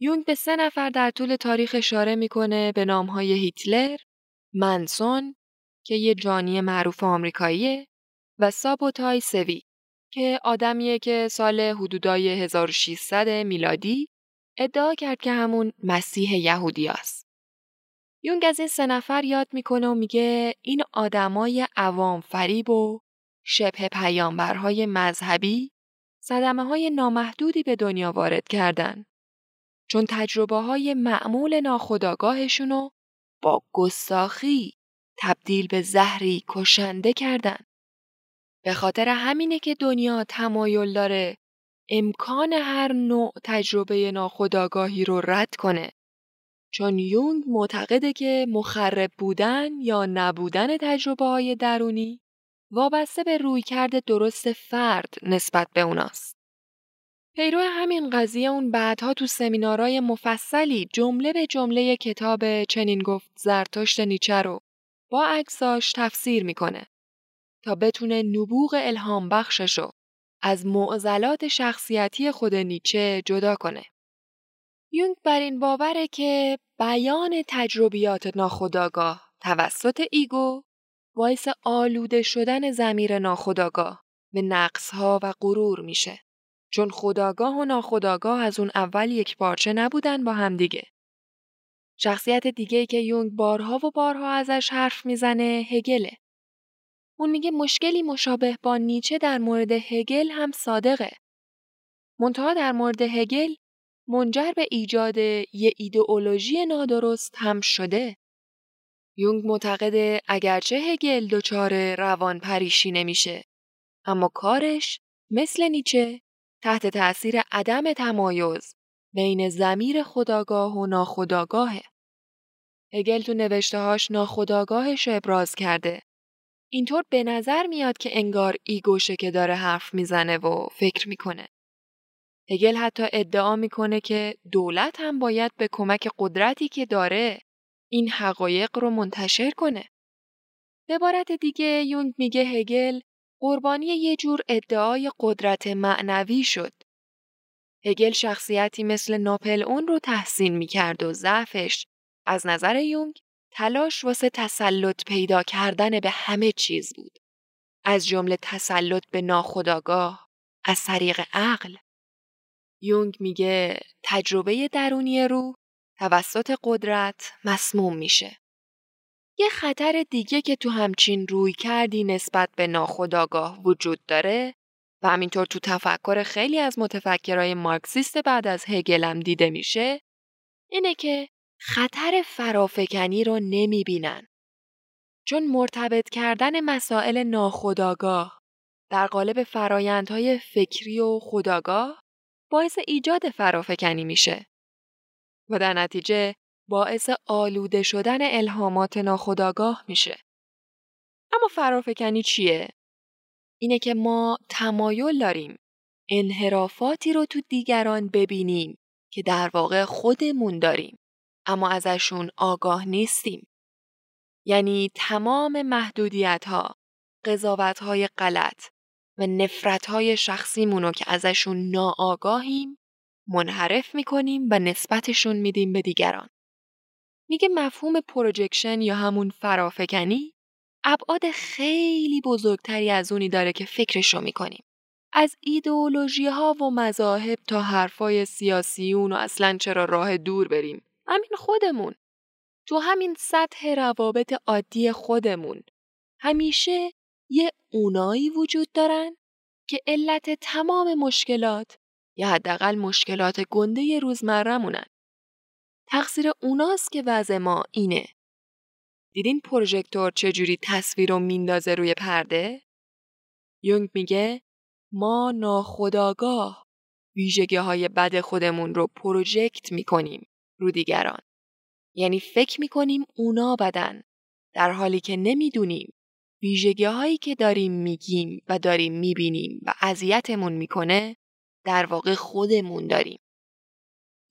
یونگ به سه نفر در طول تاریخ اشاره می‌کنه به نامهای هیتلر، منسون که یه جانی معروف آمریکاییه و سابوتای سوی که آدمیه که سال حدودای 1600 میلادی ادعا کرد که همون مسیح یهودی است. یونگ از این سه نفر یاد می‌کنه و میگه این آدمای عوام فریب و شبه پیامبرهای مذهبی صدمه های نامحدودی به دنیا وارد کردن. چون تجربه های معمول ناخداگاهشونو با گستاخی تبدیل به زهری کشنده کردن. به خاطر همینه که دنیا تمایل داره امکان هر نوع تجربه ناخداگاهی رو رد کنه. چون یونگ معتقده که مخرب بودن یا نبودن تجربه های درونی وابسته به رویکرد درست فرد نسبت به اوناست. پیرو همین قضیه اون بعدها تو سمینارهای مفصلی جمله به جمله کتاب چنین گفت زرتشت نیچه رو با عکساش تفسیر می‌کنه تا بتونه نبوغ الهام بخششو از معضلات شخصیتی خود نیچه جدا کنه. یونگ بر این باوره که بیان تجربیات ناخداگاه توسط ایگو باعث آلوده شدن زمیر ناخداگاه به نقصها و غرور میشه. چون خداگاه و ناخداگاه از اون اول یک پارچه نبودن با هم دیگه. شخصیت دیگه که یونگ بارها و بارها ازش حرف می‌زنه هگله. اون میگه مشکلی مشابه با نیچه در مورد هگل هم صادقه. منتها در مورد هگل منجر به ایجاد یه ایدئولوژی نادرست هم شده. یونگ معتقده اگرچه هگل دچار روان پریشی نمیشه اما کارش مثل نیچه تحت تأثیر عدم تمایز بین زمیر خداگاه و ناخداگاهه. هگل تو نوشتههاش ناخداگاهش ابراز کرده. اینطور به نظر میاد که انگار ایگوشه که داره حرف می‌زنه و فکر می‌کنه. هگل حتی ادعا می‌کنه که دولت هم باید به کمک قدرتی که داره این حقایق رو منتشر کنه. به عبارت دیگه یونگ میگه هگل قربانی یه جور ادعای قدرت معنوی شد. هگل شخصیتی مثل ناپل اون رو تحسین می کرد و ضعفش از نظر یونگ تلاش واسه تسلط پیدا کردن به همه چیز بود. از جمله تسلط به ناخداگاه از طریق عقل. یونگ میگه تجربه درونی روح توسط قدرت مسموم میشه. یه خطر دیگه که تو همچین روی کردی نسبت به ناخداگاه وجود داره و همینطور تو تفکر خیلی از متفکرای مارکسیست بعد از هگلم دیده میشه اینه که خطر فرافکنی رو نمی‌بینن. چون مرتبط کردن مسائل ناخداگاه در قالب فرایندهای فکری و خداگاه باعث ایجاد فرافکنی میشه و در نتیجه باعث آلوده شدن الهامات ناخداگاه میشه. اما فرافکنی چیه؟ اینه که ما تمایل داریم انحرافاتی رو تو دیگران ببینیم که در واقع خودمون داریم اما ازشون آگاه نیستیم. یعنی تمام محدودیت ها، قضاوت های غلط و نفرت های شخصیمون رو که ازشون ناآگاهیم منحرف می‌کنیم و نسبتشون میدیم به دیگران. میگه مفهوم پروژکشن یا همون فرافکنی ابعاد خیلی بزرگتری از اونی داره که فکرش رو می‌کنیم. از ایدئولوژی ها و مذاهب تا حرفای سیاسیون و اصلا چرا راه دور بریم. همین خودمون. تو همین سطح روابط عادی خودمون. همیشه یه اونایی وجود دارن که علت تمام مشکلات یا حداقل مشکلات گنده روزمرهمونن. تقصیر اوناست که وضع ما اینه. دیدین پروژکتور چجوری تصویر رو میندازه روی پرده؟ یونگ میگه ما ناخداگاه ویژگی های بد خودمون رو پروژکت می‌کنیم رو دیگران. یعنی فکر می‌کنیم اونا بدن در حالی که نمی‌دونیم ویژگی هایی که داریم میگیم و داریم می‌بینیم و اذیتمون می‌کنه در واقع خودمون داریم.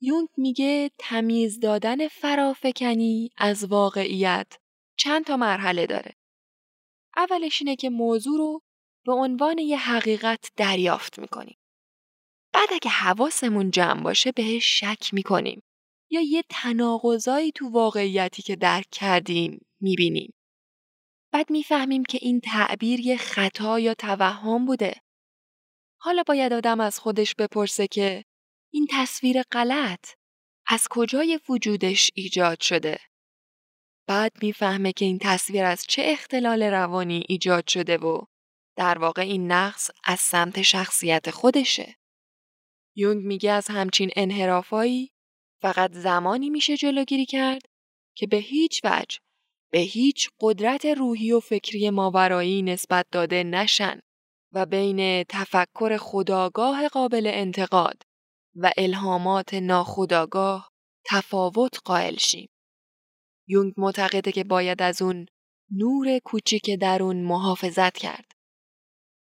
یونگ میگه تمیز دادن فرافکنی از واقعیت چند تا مرحله داره. اولش اینه که موضوع رو به عنوان یه حقیقت دریافت می‌کنیم. بعد اگه حواسمون جمع باشه بهش شک می‌کنیم یا یه تناقضایی تو واقعیتی که درک کردیم می‌بینیم. بعد می‌فهمیم که این تعبیر یه خطا یا توهم بوده. حالا باید آدم از خودش بپرسه که این تصویر غلط از کجای وجودش ایجاد شده؟ بعد می‌فهمه که این تصویر از چه اختلال روانی ایجاد شده و در واقع این نقص از سمت شخصیت خودشه. یونگ میگه از همچین انحرافایی فقط زمانی میشه جلوگیری کرد که به هیچ وجه به هیچ قدرت روحی و فکری ماورایی نسبت داده نشن و بین تفکر خداگاه قابل انتقاد و الهامات ناخداگاه تفاوت قائل شیم. یونگ معتقده که باید از اون نور کوچیک درون محافظت کرد.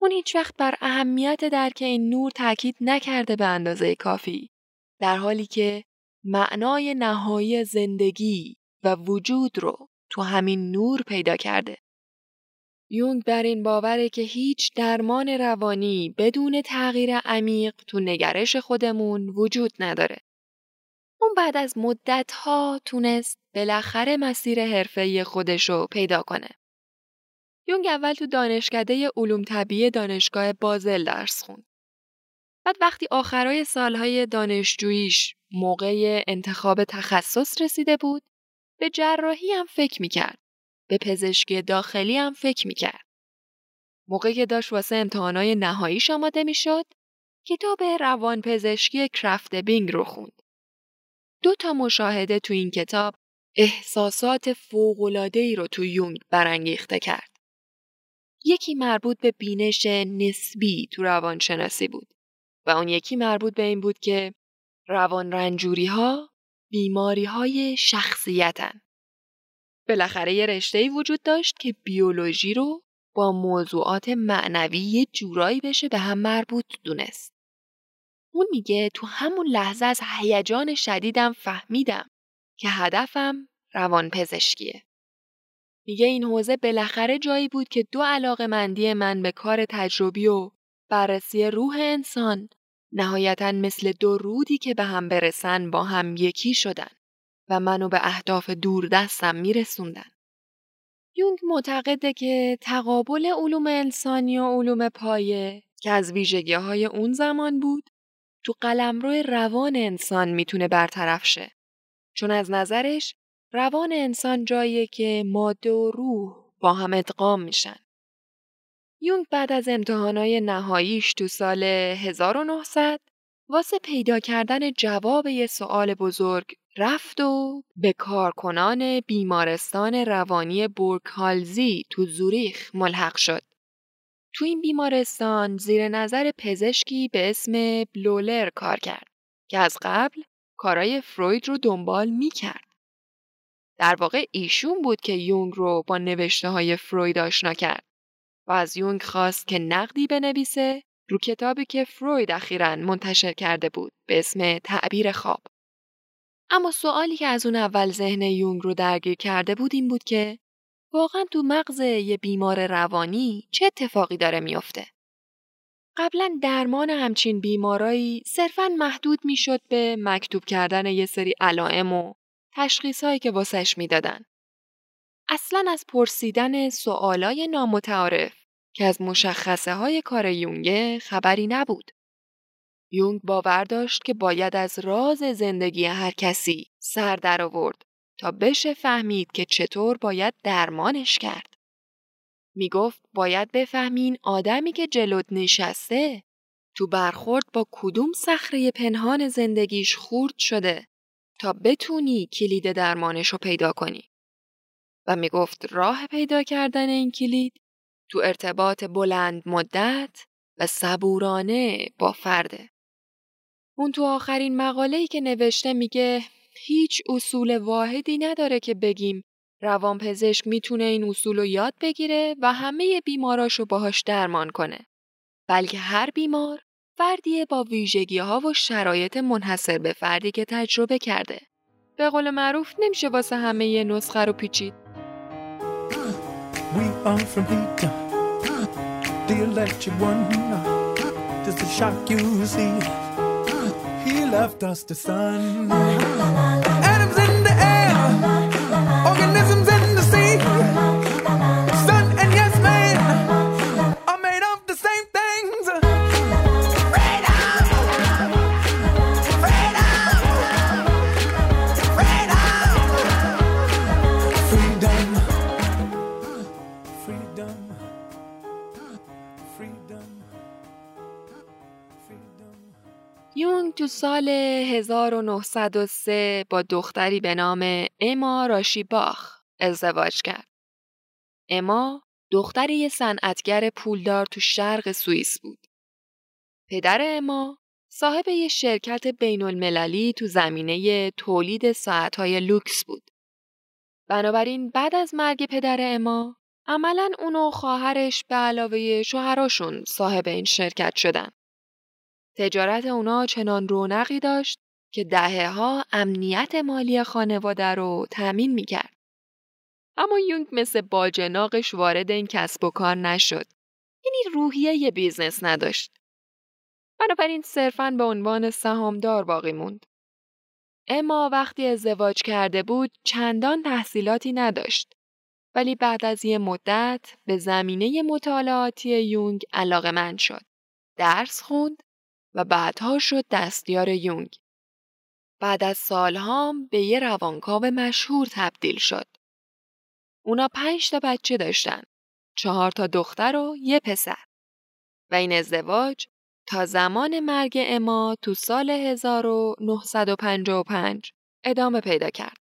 اون هیچ وقت بر اهمیت درک این نور تاکید نکرده به اندازه کافی در حالی که معنای نهایی زندگی و وجود رو تو همین نور پیدا کرده. یونگ بر این باوره که هیچ درمان روانی بدون تغییر عمیق تو نگرش خودمون وجود نداره. اون بعد از مدت ها تونست بالاخره مسیر حرفه‌ای خودشو پیدا کنه. یونگ اول تو دانشکده علوم طبیعی دانشگاه بازل درس خوند. بعد وقتی آخرای سالهای دانشجوییش موقع انتخاب تخصص رسیده بود، به جراحی هم فکر می‌کرد. به پزشکی داخلی هم فکر می‌کرد. موقعی که داشت واسه امتحانای نهاییش آماده می‌شد، کتاب روان پزشکی کرفت بینگ رو خوند. دو تا مشاهده تو این کتاب احساسات فوق‌العاده‌ای رو تو یونگ برانگیخته کرد. یکی مربوط به بینش نسبی تو روانشناسی بود و اون یکی مربوط به این بود که روان رنجوری ها بیماری های شخصیتن. بالاخره یه رشته وجود داشت که بیولوژی رو با موضوعات معنوی یه جورایی بشه به هم مربوط دونست. اون میگه تو همون لحظه از هیجان شدیدم فهمیدم که هدفم روان پزشکیه. میگه این حوزه بالاخره جایی بود که دو علاقه مندی من به کار تجربی و بررسی روح انسان نهایتا مثل دو رودی که به هم برسن با هم یکی شدن و منو به اهداف دور دستم میرسوندن. یونگ معتقده که تقابل علوم انسانی و علوم پایه که از ویژگی های اون زمان بود تو قلمرو روان انسان می‌تونه برطرف شه. چون از نظرش روان انسان جاییه که ماده و روح با هم ادغام میشن. یونگ بعد از امتحانای نهاییش تو سال 1900 واسه پیدا کردن جواب یه سوال بزرگ رفت و به کارکنان بیمارستان روانی بورکالزی تو زوریخ ملحق شد. تو این بیمارستان زیر نظر پزشکی به اسم بلولر کار کرد که از قبل کارای فروید رو دنبال می کرد. در واقع ایشون بود که یونگ رو با نوشته های فروید آشنا کرد و از یونگ خواست که نقدی بنویسه رو کتابی که فروید اخیرا منتشر کرده بود به اسم تعبیر خواب. اما سوالی که از اون اول ذهن یونگ رو درگیر کرده بود این بود که واقعا تو مغز یه بیمار روانی چه اتفاقی داره میافته؟ قبلا درمان همچین بیمارایی صرفا محدود می‌شد به مکتوب کردن یه سری علائم و تشخیصهایی که واسش می‌دادن. اصلا از پرسیدن سوالای نامتعارف که از مشخصه های کار یونگه خبری نبود. یونگ باور داشت که باید از راز زندگی هر کسی سر در آورد تا بشه فهمید که چطور باید درمانش کرد. می گفت باید بفهمین آدمی که جلوت نشسته تو برخورد با کدوم صخره پنهان زندگیش خورد شده تا بتونی کلید درمانش رو پیدا کنی. و می گفت راه پیدا کردن این کلید تو ارتباط بلند مدت و صبورانه با فرده. اون تو آخرین مقاله‌ای که نوشته میگه هیچ اصول واحدی نداره که بگیم روانپزشک می‌تونه این اصول رو یاد بگیره و همه بیماراشو باهاش درمان کنه. بلکه هر بیمار فردیه با ویژگی ها و شرایط منحصر به فردی که تجربه کرده. به قول معروف نمیشه واسه همه یه نسخه رو پیچید. We are from Peter, the electric one. Just a shock you see. He left us the sun. یونگ تو سال 1903 با دختری به نام اما راشی باخ ازدواج کرد. اما دختری صنعتگر پولدار تو شرق سوئیس بود. پدر اما صاحب یه شرکت بین المللی تو زمینه تولید ساعتهای لوکس بود. بنابراین بعد از مرگ پدر اما عملا اون و خواهرش به علاوه شوهراشون صاحب این شرکت شدن. تجارت اونا چنان رونقی داشت که دهه ها امنیت مالی خانواده رو تأمین می‌کرد. اما یونگ مثل باجناقش وارد این کسب و کار نشد. یعنی روحیه یه business نداشت. بنابراین صرفاً به عنوان سهامدار باقی موند. اما وقتی ازدواج کرده بود چندان تحصیلاتی نداشت. ولی بعد از یه مدت به زمینه مطالعاتی یونگ علاقه‌مند شد. درس خوند و بعدها شد دستیار یونگ. بعد از سالهام به یه روانکاو مشهور تبدیل شد. اونا پنج تا بچه داشتن. چهار تا دختر و یه پسر. و این ازدواج تا زمان مرگ اما تو سال 1955 ادامه پیدا کرد.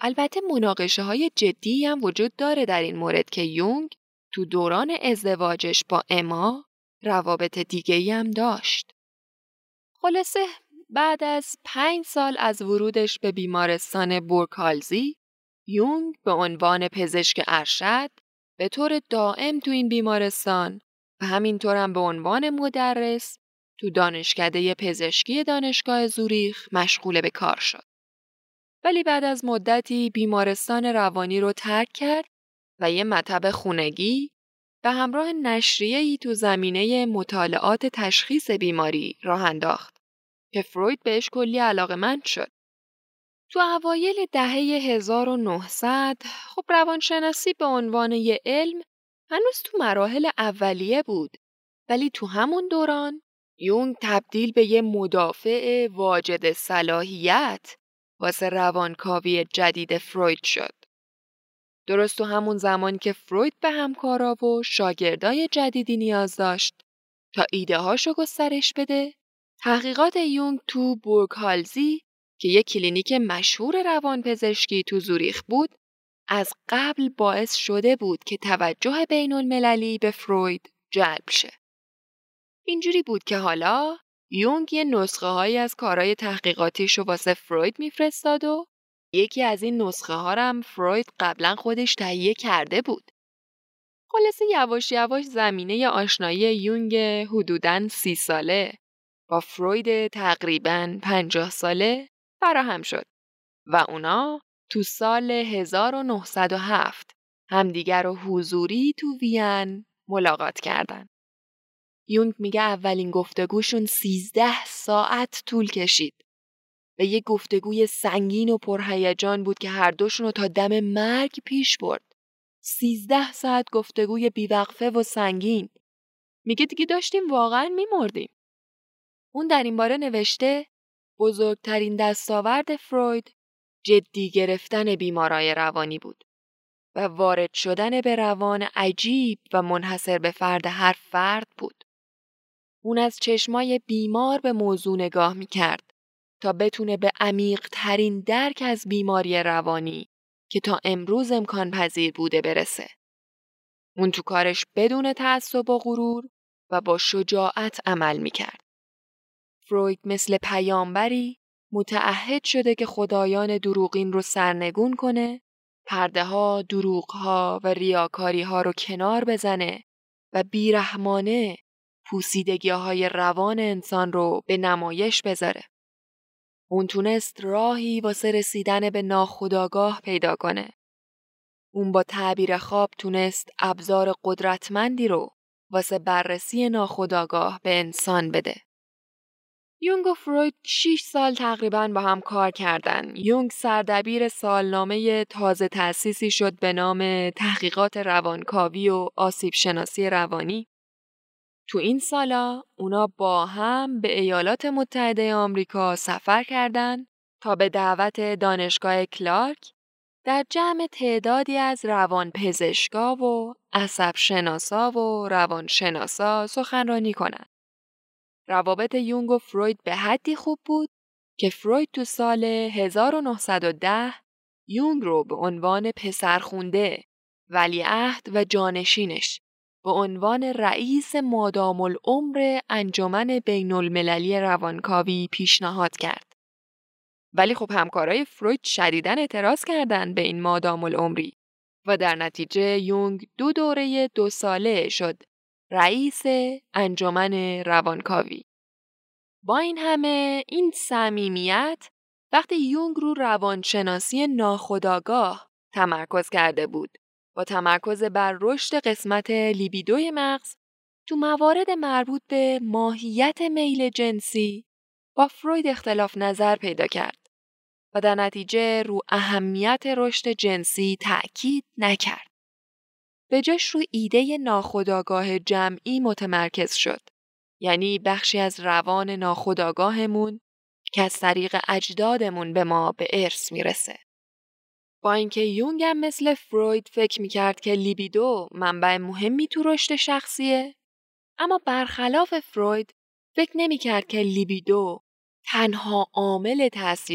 البته مناقشه های جدی هم وجود داره در این مورد که یونگ تو دوران ازدواجش با اما روابط دیگه هم داشت. خلاصه بعد از پنج سال از ورودش به بیمارستان بورکالزی یونگ به عنوان پزشک ارشد به طور دائم تو این بیمارستان و همینطورم به عنوان مدرس تو دانشکده پزشکی دانشگاه زوریخ مشغول به کار شد. ولی بعد از مدتی بیمارستان روانی رو ترک کرد و یه مطب خونگی به همراه نشریه‌ای تو زمینه مطالعات تشخیص بیماری راه انداخت که فروید بهش کلی علاقه شد. تو اوایل دهه 1900 خب روانشناسی به عنوان یه علم هنوز تو مراحل اولیه بود ولی تو همون دوران یونگ تبدیل به یه مدافع واجد صلاحیت واسه روانکاوی جدید فروید شد. درست تو همون زمان که فروید به همکارا و شاگردای جدیدی نیاز داشت تا ایده هاشو گسترش بده، تحقیقات یونگ تو بورگهالزی که یک کلینیک مشهور روانپزشکی تو زوریخ بود، از قبل باعث شده بود که توجه بین المللی به فروید جلب شه. اینجوری بود که حالا یونگ یه نسخه هایی از کارهای تحقیقاتیش رو واسه فروید میفرستاد و یکی از این نسخه ها هم فروید قبلا خودش تهیه کرده بود. خلاصه یواش یواش زمینه آشنایی یونگ حدوداً سی ساله با فروید تقریبا پنجاه ساله فراهم شد و اونا تو سال 1907 همدیگر رو حضوری تو وین ملاقات کردن. یونگ میگه اولین گفتگوشون 13 ساعت طول کشید. و یه گفتگوی سنگین و پرهیجان بود که هر دوشون رو تا دم مرگ پیش برد. سیزده ساعت گفتگوی بیوقفه و سنگین. میگه دیگه داشتیم واقعا میمردیم. اون در این باره نوشته بزرگترین دستاورد فروید جدی گرفتن بیمارای روانی بود و وارد شدن به روان عجیب و منحصر به فرد هر فرد بود. اون از چشمای بیمار به موضوع نگاه می کرد تا بتونه به عمیق ترین درک از بیماری روانی که تا امروز امکان پذیر بوده برسه. اون تو کارش بدون تعصب و غرور و با شجاعت عمل می‌کرد. فروید مثل پیامبری متعهد شده که خدایان دروغین رو سرنگون کنه، پرده ها، دروغ ها و ریاکاری ها رو کنار بزنه و بیرحمانه پوسیدگی های روان انسان رو به نمایش بذاره. اون تونست راهی واسه رسیدن به ناخداگاه پیدا کنه. اون با تعبیر خواب تونست ابزار قدرتمندی رو واسه بررسی ناخداگاه به انسان بده. یونگ و فروید 6 سال تقریبا با هم کار کردن. یونگ سردبیر سالنامه تازه تأسیسی شد به نام تحقیقات روانکاوی و آسیب شناسی روانی تو این سالا اونا با هم به ایالات متحده آمریکا سفر کردند تا به دعوت دانشگاه کلارک در جمع تعدادی از روانپزشکا و عصب شناسا و روانشناسا سخنرانی کنند. روابط یونگ و فروید به حدی خوب بود که فروید تو سال 1910 یونگ رو به عنوان پسرخونده، ولیعهد و جانشینش به عنوان رئیس مادام العمر انجمن بین المللی روانکاوی پیشنهاد کرد. ولی خب همکارای فروید شدیدن اعتراض کردند به این مادام العمری و در نتیجه یونگ دو دوره دو ساله شد رئیس انجمن روانکاوی. با این همه این صمیمیت وقتی یونگ رو روانشناسی ناخودآگاه تمرکز کرده بود با تمرکز بر رشد قسمت لیبیدوی مغز تو موارد مربوط به ماهیت میل جنسی با فروید اختلاف نظر پیدا کرد و در نتیجه رو اهمیت رشد جنسی تأکید نکرد. به جاش رو ایده ناخودآگاه جمعی متمرکز شد. یعنی بخشی از روان ناخودآگاهمون که از طریق اجدادمون به ما به ارث می‌رسه. با اینکه یونگ هم مثل فروید فکر می‌کرد که لیبیدو منبع مهمی تو رشد شخصیه اما برخلاف فروید فکر نمی‌کرد که لیبیدو تنها عامل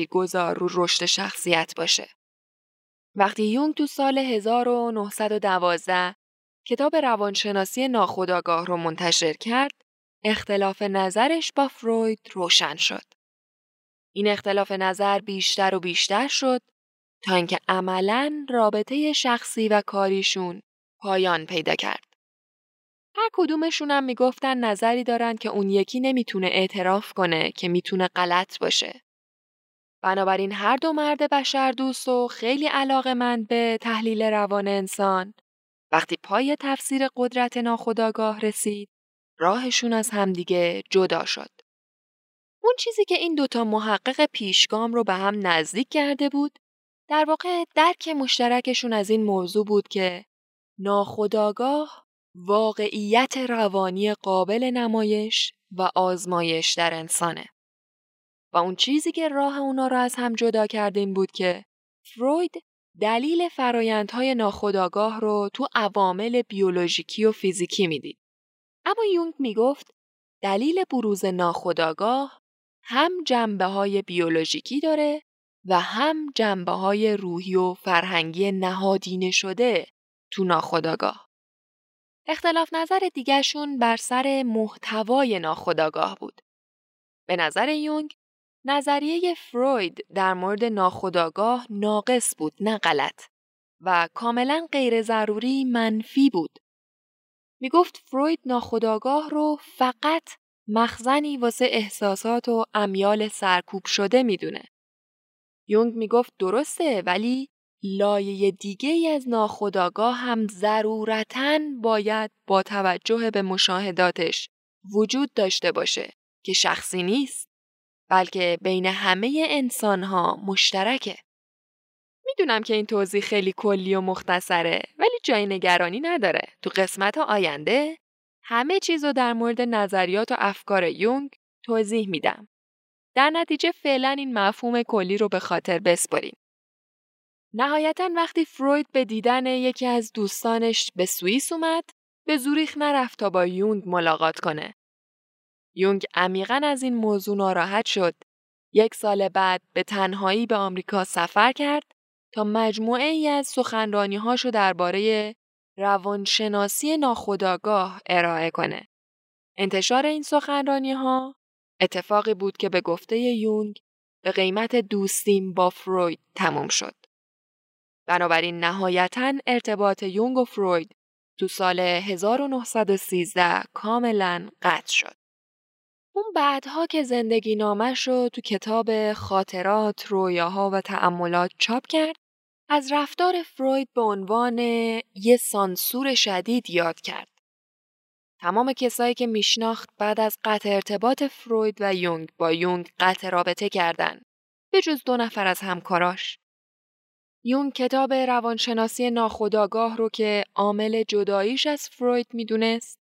گذار رو رشد شخصیت باشه. وقتی یونگ تو سال 1912 کتاب روانشناسی ناخودآگاه رو منتشر کرد، اختلاف نظرش با فروید روشن شد. این اختلاف نظر بیشتر و بیشتر شد تا اینکه عملا رابطه شخصی و کاریشون پایان پیدا کرد. هر کدومشون هم می‌گفتن نظری دارن که اون یکی نمی‌تونه اعتراف کنه که می‌تونه غلط باشه. بنابراین هر دو مرد بشر دوست و خیلی علاقه من به تحلیل روان انسان وقتی پای تفسیر قدرت ناخداگاه رسید راهشون از همدیگه جدا شد. اون چیزی که این دوتا محقق پیشگام رو به هم نزدیک کرده بود در واقع درک مشترکشون از این موضوع بود که ناخداگاه واقعیت روانی قابل نمایش و آزمایش در انسانه. و اون چیزی که راه اونا رو از هم جدا کرده این بود که فروید دلیل فرایندهای ناخودآگاه رو تو عوامل بیولوژیکی و فیزیکی می‌دید. اما یونگ می‌گفت دلیل بروز ناخودآگاه هم جنبه های بیولوژیکی داره و هم جنبه های روحی و فرهنگی نهادینه شده تو ناخودآگاه. اختلاف نظر دیگرشون بر سر محتوای ناخودآگاه بود. به نظر یونگ نظریه فروید در مورد ناخودآگاه ناقص بود نه غلط و کاملا غیر ضروری منفی بود. می گفت فروید ناخودآگاه رو فقط مخزنی واسه احساسات و امیال سرکوب شده می‌دونه. یونگ می گفت درسته ولی لایه دیگه از ناخودآگاه هم ضرورتا باید با توجه به مشاهداتش وجود داشته باشه که شخصی نیست. بلکه بین همه انسان ها مشترکه. می‌دونم که این توضیح خیلی کلی و مختصره ولی جای نگرانی نداره. تو قسمت آینده همه چیز رو در مورد نظریات و افکار یونگ توضیح میدم. در نتیجه فعلا این مفهوم کلی رو به خاطر بسپاریم. نهایتا وقتی فروید به دیدن یکی از دوستانش به سوئیس اومد به زوریخ نرفت تا با یونگ ملاقات کنه یونگ عمیقا از این موضوع ناراحت شد. یک سال بعد به تنهایی به آمریکا سفر کرد تا مجموعه ای از سخنرانی هاشو درباره روانشناسی ناخودآگاه ارائه کنه. انتشار این سخنرانی ها اتفاقی بود که به گفته یونگ به قیمت دوستیم با فروید تموم شد. بنابراین نهایتا ارتباط یونگ و فروید تو سال 1913 کاملا قطع شد. اون بعدها که زندگی نامش رو تو کتاب خاطرات، رویاها و تأملات چاپ کرد، از رفتار فروید به عنوان یه سانسور شدید یاد کرد. تمام کسایی که میشناخت بعد از قطع ارتباط فروید و یونگ با یونگ قطع رابطه کردن. به جز دو نفر از همکاراش. یونگ کتاب روانشناسی ناخودآگاه رو که عامل جداییش از فروید می‌دونست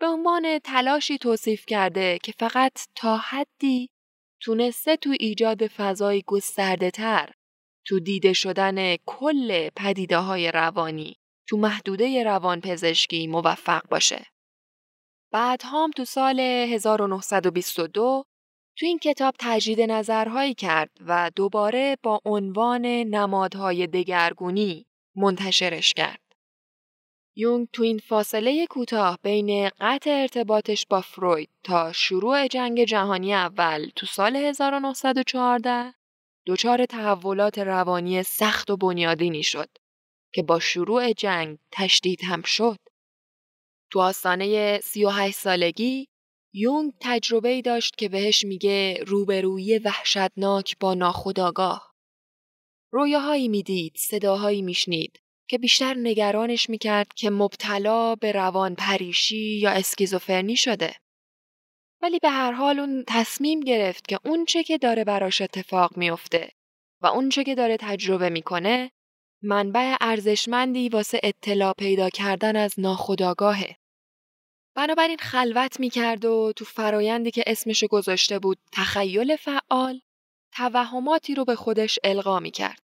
به عنوان تلاشی توصیف کرده که فقط تا حدی تونسته تو ایجاد فضای گسترده تر تو دیده شدن کل پدیده های روانی تو محدوده روان پزشکی موفق باشه. بعد هم تو سال 1922 تو این کتاب تجدید نظرهایی کرد و دوباره با عنوان نمادهای دگرگونی منتشرش کرد. یونگ تو این فاصله کوتاه بین قطع ارتباطش با فروید تا شروع جنگ جهانی اول تو سال 1914 دچار تحولات روانی سخت و بنیادینی شد که با شروع جنگ تشدید هم شد. تو آستانه 38 سالگی یونگ تجربه ای داشت که بهش میگه روبرویی وحشتناک با ناخودآگاه. رویاهایی می‌دید، صداهایی میشنید که بیشتر نگرانش می‌کرد که مبتلا به روان پریشی یا اسکیزوفرنی شده. ولی به هر حال اون تصمیم گرفت که اون چه که داره براش اتفاق میفته و اون چه که داره تجربه می‌کنه منبع ارزشمندی واسه اطلاع پیدا کردن از ناخداگاهه. بنابراین خلوت می‌کرد و تو فرایندی که اسمشو گذاشته بود تخیل فعال توهماتی رو به خودش القا می‌کرد.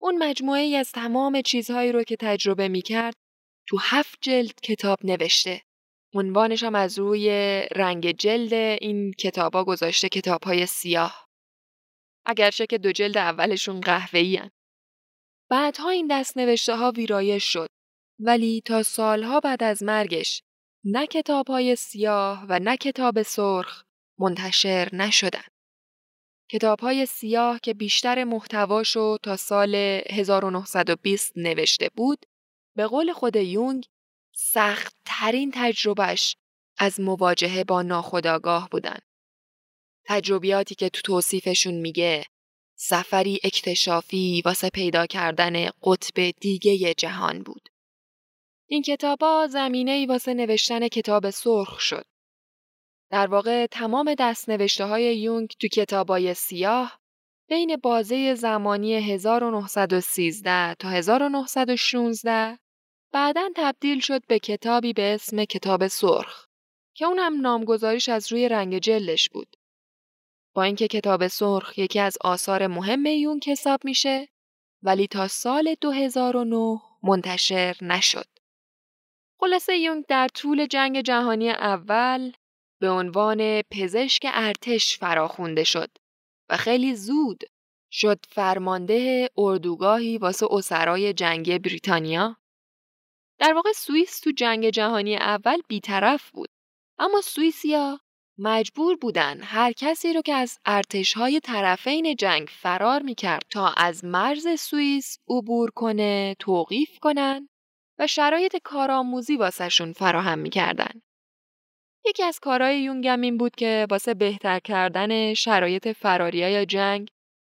اون مجموعه ای از تمام چیزهایی رو که تجربه می کرد تو هفت جلد کتاب نوشته. عنوانش هم از روی رنگ جلد این کتابا گذاشته کتابهای سیاه. اگرچه که دو جلد اولشون قهوه‌ای بعدها این دست نوشته ها ویرایش شد ولی تا سالها بعد از مرگش نه کتابهای سیاه و نه کتاب سرخ منتشر نشدن. کتاب های سیاه که بیشتر محتواشو تا سال 1920 نوشته بود به قول خود یونگ سخت ترین تجربهش از مواجهه با ناخودآگاه بودن. تجربیاتی که تو توصیفشون میگه سفری اکتشافی واسه پیدا کردن قطب دیگه جهان بود. این کتابا زمینه ای واسه نوشتن کتاب سرخ شد. در واقع تمام دست نوشته های یونگ تو کتابای سیاه بین بازه زمانی 1913 تا 1916 بعدا تبدیل شد به کتابی به اسم کتاب سرخ که اونم نامگذاریش از روی رنگ جلش بود. با اینکه کتاب سرخ یکی از آثار مهم یون حساب میشه ولی تا سال 2009 منتشر نشد. خلاصه یونگ در طول جنگ جهانی اول به عنوان پزشک ارتش فراخونده شد و خیلی زود شد فرمانده اردوگاهی واسه اسرای جنگی بریتانیا. در واقع سوئیس تو جنگ جهانی اول بیطرف بود. اما سوئیسیا مجبور بودن هر کسی رو که از ارتشهای طرفین جنگ فرار می‌کرد تا از مرز سوئیس عبور کنه توقیف کنن و شرایط کارآموزی واسهشون فراهم می‌کردن. یکی از کارهای یونگم این بود که واسه بهتر کردن شرایط فراریه یا جنگ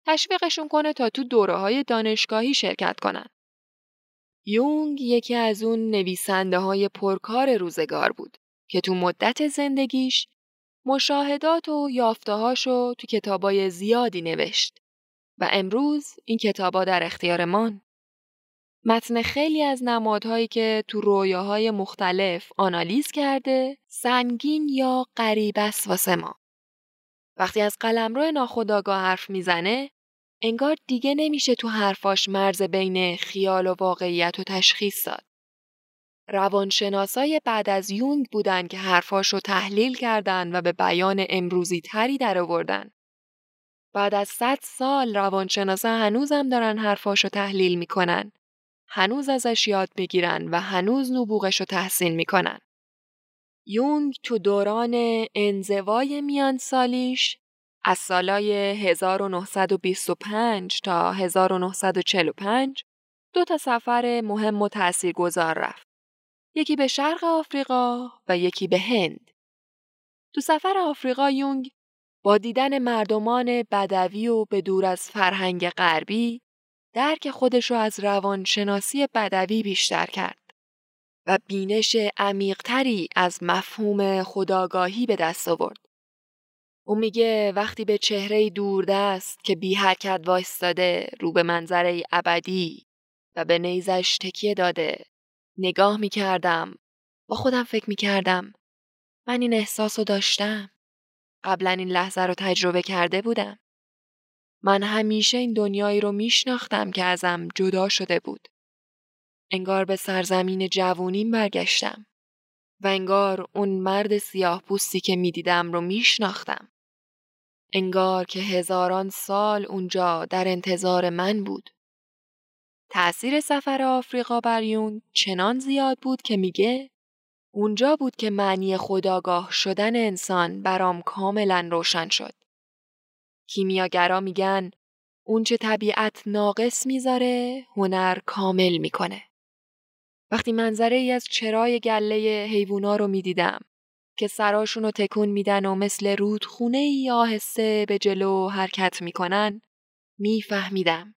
تشویقشون کنه تا تو دوره های دانشگاهی شرکت کنن. یونگ یکی از اون نویسنده های پرکار روزگار بود که تو مدت زندگیش مشاهدات و یافتهاشو تو کتابای زیادی نوشت و امروز این کتابا در اختیار من. متن خیلی از نمادهایی که تو رویاهای مختلف آنالیز کرده سنگین یا غریب است واسه ما. وقتی از قلمرو ناخداگاه حرف می‌زنه انگار دیگه نمیشه تو حرفاش مرز بین خیال و واقعیت و تشخیص داد. روانشناسای بعد از یونگ بودن که حرفاش رو تحلیل کردن و به بیان امروزی تری در آوردن. بعد از صد سال روانشناسا هنوزم دارن حرفاش رو تحلیل می‌کنن. هنوز ازش یاد می‌گیرن و هنوز نبوغش رو تحسین می‌کنن. یونگ تو دوران انزوای میان سالیش از سالای 1925 تا 1945 دو تا سفر مهم و گذار رفت. یکی به شرق آفریقا و یکی به هند. تو سفر آفریقا یونگ با دیدن مردمان بدوی و به دور از فرهنگ غربی درک خودش رو از روانشناسی بدوی بیشتر کرد و بینش عمیقتری از مفهوم خداگاهی به دست آورد. او میگه وقتی به چهره دوردست که بی حرکت وایستاده رو به منظره ابدی و به نیزش تکیه داده نگاه می‌کردم. با خودم فکر می‌کردم من این احساس رو داشتم. قبلا این لحظه رو تجربه کرده بودم. من همیشه این دنیایی رو میشناختم که ازم جدا شده بود. انگار به سرزمین جوونیم برگشتم و انگار اون مرد سیاه پوستی که می‌دیدم رو میشناختم. انگار که هزاران سال اونجا در انتظار من بود. تأثیر سفر آفریقا بر یون چنان زیاد بود که میگه اونجا بود که معنی خداگاه شدن انسان برام کاملا روشن شد. کیمیاگرا میگن اون چه طبیعت ناقص می‌ذاره هنر کامل می‌کنه. وقتی منظره ای از چرای گله حیوونا رو می‌دیدم که سراشون رو تکون میدن و مثل رودخونه ای آهسته به جلو حرکت می‌کنن میفهمیدم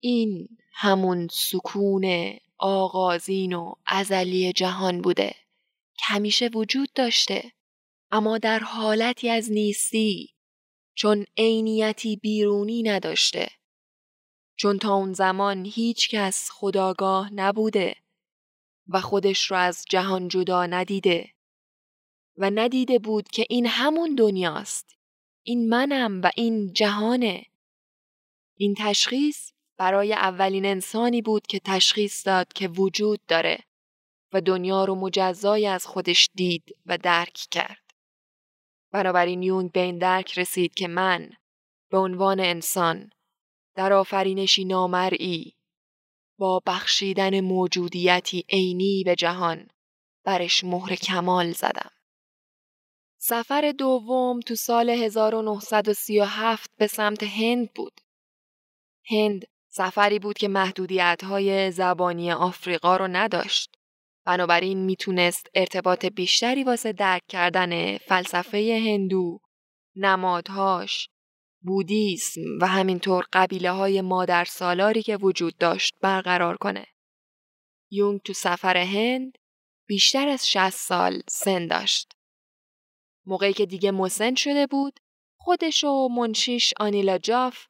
این همون سکون آغازین و ازلی جهان بوده که همیشه وجود داشته اما در حالتی از نیستی چون عینیتی بیرونی نداشته. چون تا اون زمان هیچ کس خداگاه نبوده و خودش رو از جهان جدا ندیده و ندیده بود که این همون دنیاست. این منم و این جهانه. این تشخیص برای اولین انسانی بود که تشخیص داد که وجود داره و دنیا رو مجزای از خودش دید و درک کرد. بنابراین یونگ به این درک رسید که من به عنوان انسان در آفرینشی نامرئی با بخشیدن موجودیتی عینی به جهان برش مهر کمال زدم. سفر دوم تو سال 1937 به سمت هند بود. هند سفری بود که محدودیت های زبانی آفریقا رو نداشت. بنابراین می‌تونست ارتباط بیشتری واسه درک کردن فلسفه هندو، نمادهاش بودیسم و همینطور قبیله های مادر سالاری که وجود داشت برقرار کنه. یونگ تو سفر هند بیشتر از 60 سال سن داشت. موقعی که دیگه مسن شده بود، خودش و منشیش آنیلا جاف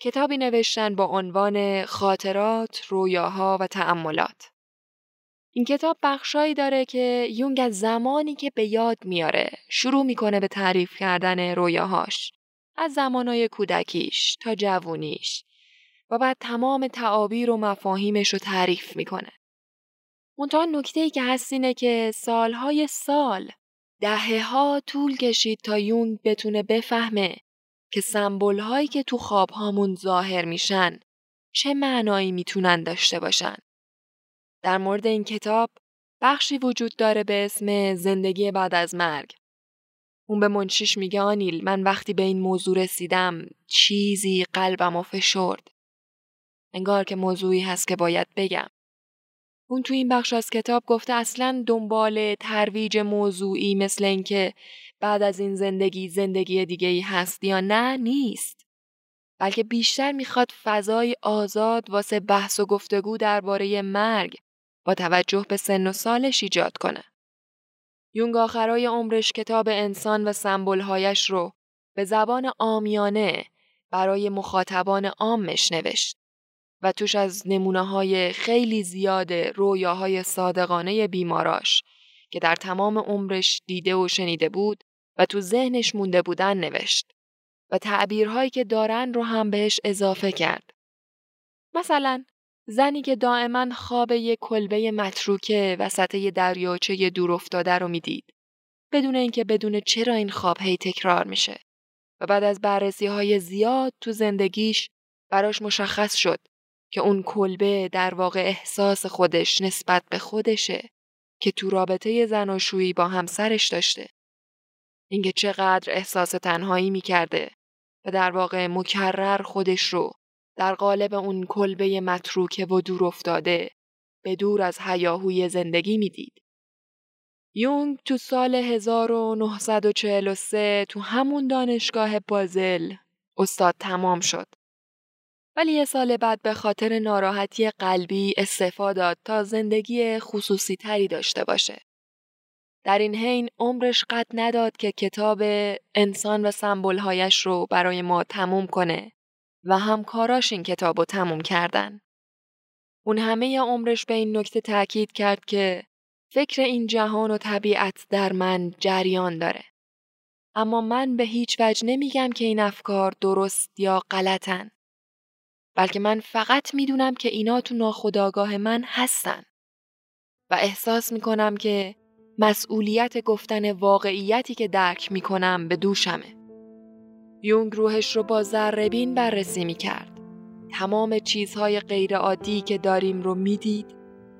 کتابی نوشتن با عنوان خاطرات، رویاها و تأملات. این کتاب بخشایی داره که یونگ از زمانی که به یاد میاره شروع می‌کنه به تعریف کردن رویاهاش. از زمانای کودکیش تا جوونیش و بعد تمام تعابیر و مفاهیمش رو تعریف می‌کنه. منتها نکته ای که هست اینه که سالهای سال دهه ها طول کشید تا یونگ بتونه بفهمه که سمبل هایی که تو خواب هامون ظاهر میشن چه معنایی می‌تونن داشته باشن. در مورد این کتاب بخشی وجود داره به اسم زندگی بعد از مرگ. اون به منشیش میگه آنیل من وقتی به این موضوع رسیدم چیزی قلبم و فشرد. انگار که موضوعی هست که باید بگم. اون تو این بخش از کتاب گفته اصلا دنبال ترویج موضوعی مثل اینکه بعد از این زندگی زندگی دیگه ای هست یا نه نیست. بلکه بیشتر می‌خواد فضای آزاد واسه بحث و گفتگو درباره مرگ با توجه به سن و سالش ایجاد کنه. یونگ آخرای عمرش کتاب انسان و سمبولهایش رو به زبان آمیانه برای مخاطبان عامش نوشت و توش از نمونه های خیلی زیاد رویاهای صادقانه بیماراش که در تمام عمرش دیده و شنیده بود و تو ذهنش مونده بودن نوشت و تعبیرهایی که دارن رو هم بهش اضافه کرد. مثلا زنی که دائما خواب یک کلبه متروکه وسط یه دریاچه دور افتاده رو می‌دید. بدون اینکه بدون چرا این خواب هی تکرار میشه. و بعد از بررسی های زیاد تو زندگیش براش مشخص شد که اون کلبه در واقع احساس خودش نسبت به خودشه که تو رابطه زناشویی با همسرش داشته. اینکه چقدر احساس تنهایی می‌کرده و در واقع مکرر خودش رو در قالب اون کلبه متروکه و دور افتاده به دور از هیاهوی زندگی می‌دید. یونگ تو سال 1943 تو همون دانشگاه بازل استاد تمام شد. ولی یه سال بعد به خاطر ناراحتی قلبی استعفا داد تا زندگی خصوصی تری داشته باشه. در این حین عمرش قد نداد که کتاب انسان و سمبولهایش رو برای ما تموم کنه و همکاراش این کتاب رو تموم کردن. اون همه عمرش به این نکته تاکید کرد که فکر این جهان و طبیعت در من جریان داره. اما من به هیچ وجه نمیگم که این افکار درست یا غلطن. بلکه من فقط می‌دونم که اینا تو ناخودآگاه من هستن. و احساس می‌کنم که مسئولیت گفتن واقعیتی که درک می‌کنم به دوشمه. یونگ روحش رو با ذربین بررسی می کرد. تمام چیزهای غیرعادی که داریم رو می‌دید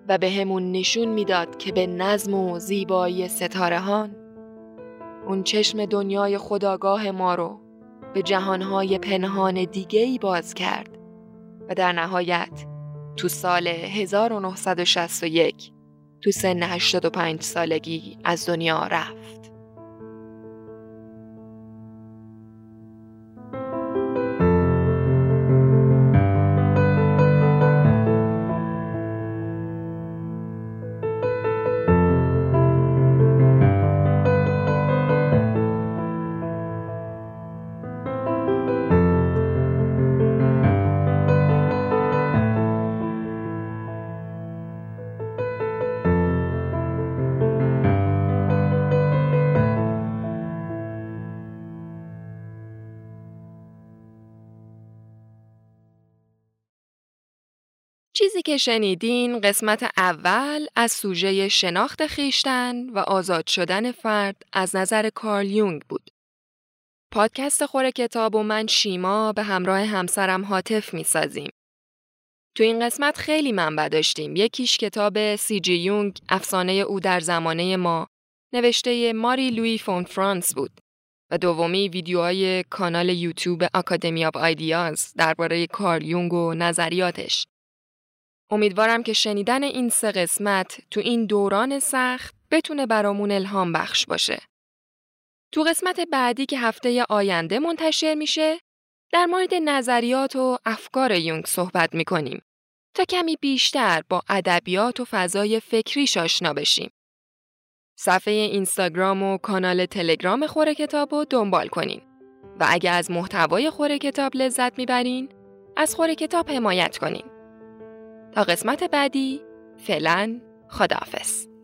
و به همون نشون می‌داد که به نظم و زیبایی ستاره هان اون چشم دنیای خداگاه ما رو به جهانهای پنهان دیگه ای باز کرد و در نهایت تو سال 1961 تو سن 85 سالگی از دنیا رفت. چیزی که شنیدین قسمت اول از سوژه شناخت خویشتن و آزاد شدن فرد از نظر کارل یونگ بود. پادکست خوره کتاب و من شیما به همراه همسرم عاطف می سازیم. تو این قسمت خیلی منبع داشتیم. یکیش کتاب سی جی یونگ افسانه او در زمانه ما نوشته ماری لوی فون فرانس بود. و دومی ویدیوهای کانال یوتیوب Academy of Ideas درباره کارل یونگ و نظریاتش. امیدوارم که شنیدن این سه قسمت تو این دوران سخت بتونه برامون الهام بخش باشه. تو قسمت بعدی که هفته آینده منتشر میشه در مورد نظریات و افکار یونگ صحبت می کنیم تا کمی بیشتر با ادبیات و فضای فکریش آشنا بشیم. صفحه اینستاگرام و کانال تلگرام خوره کتاب رو دنبال کنین و اگر از محتوای خوره کتاب لذت می‌برین از خوره کتاب حمایت کنین. قسمت بعدی فعلا خداحافظ.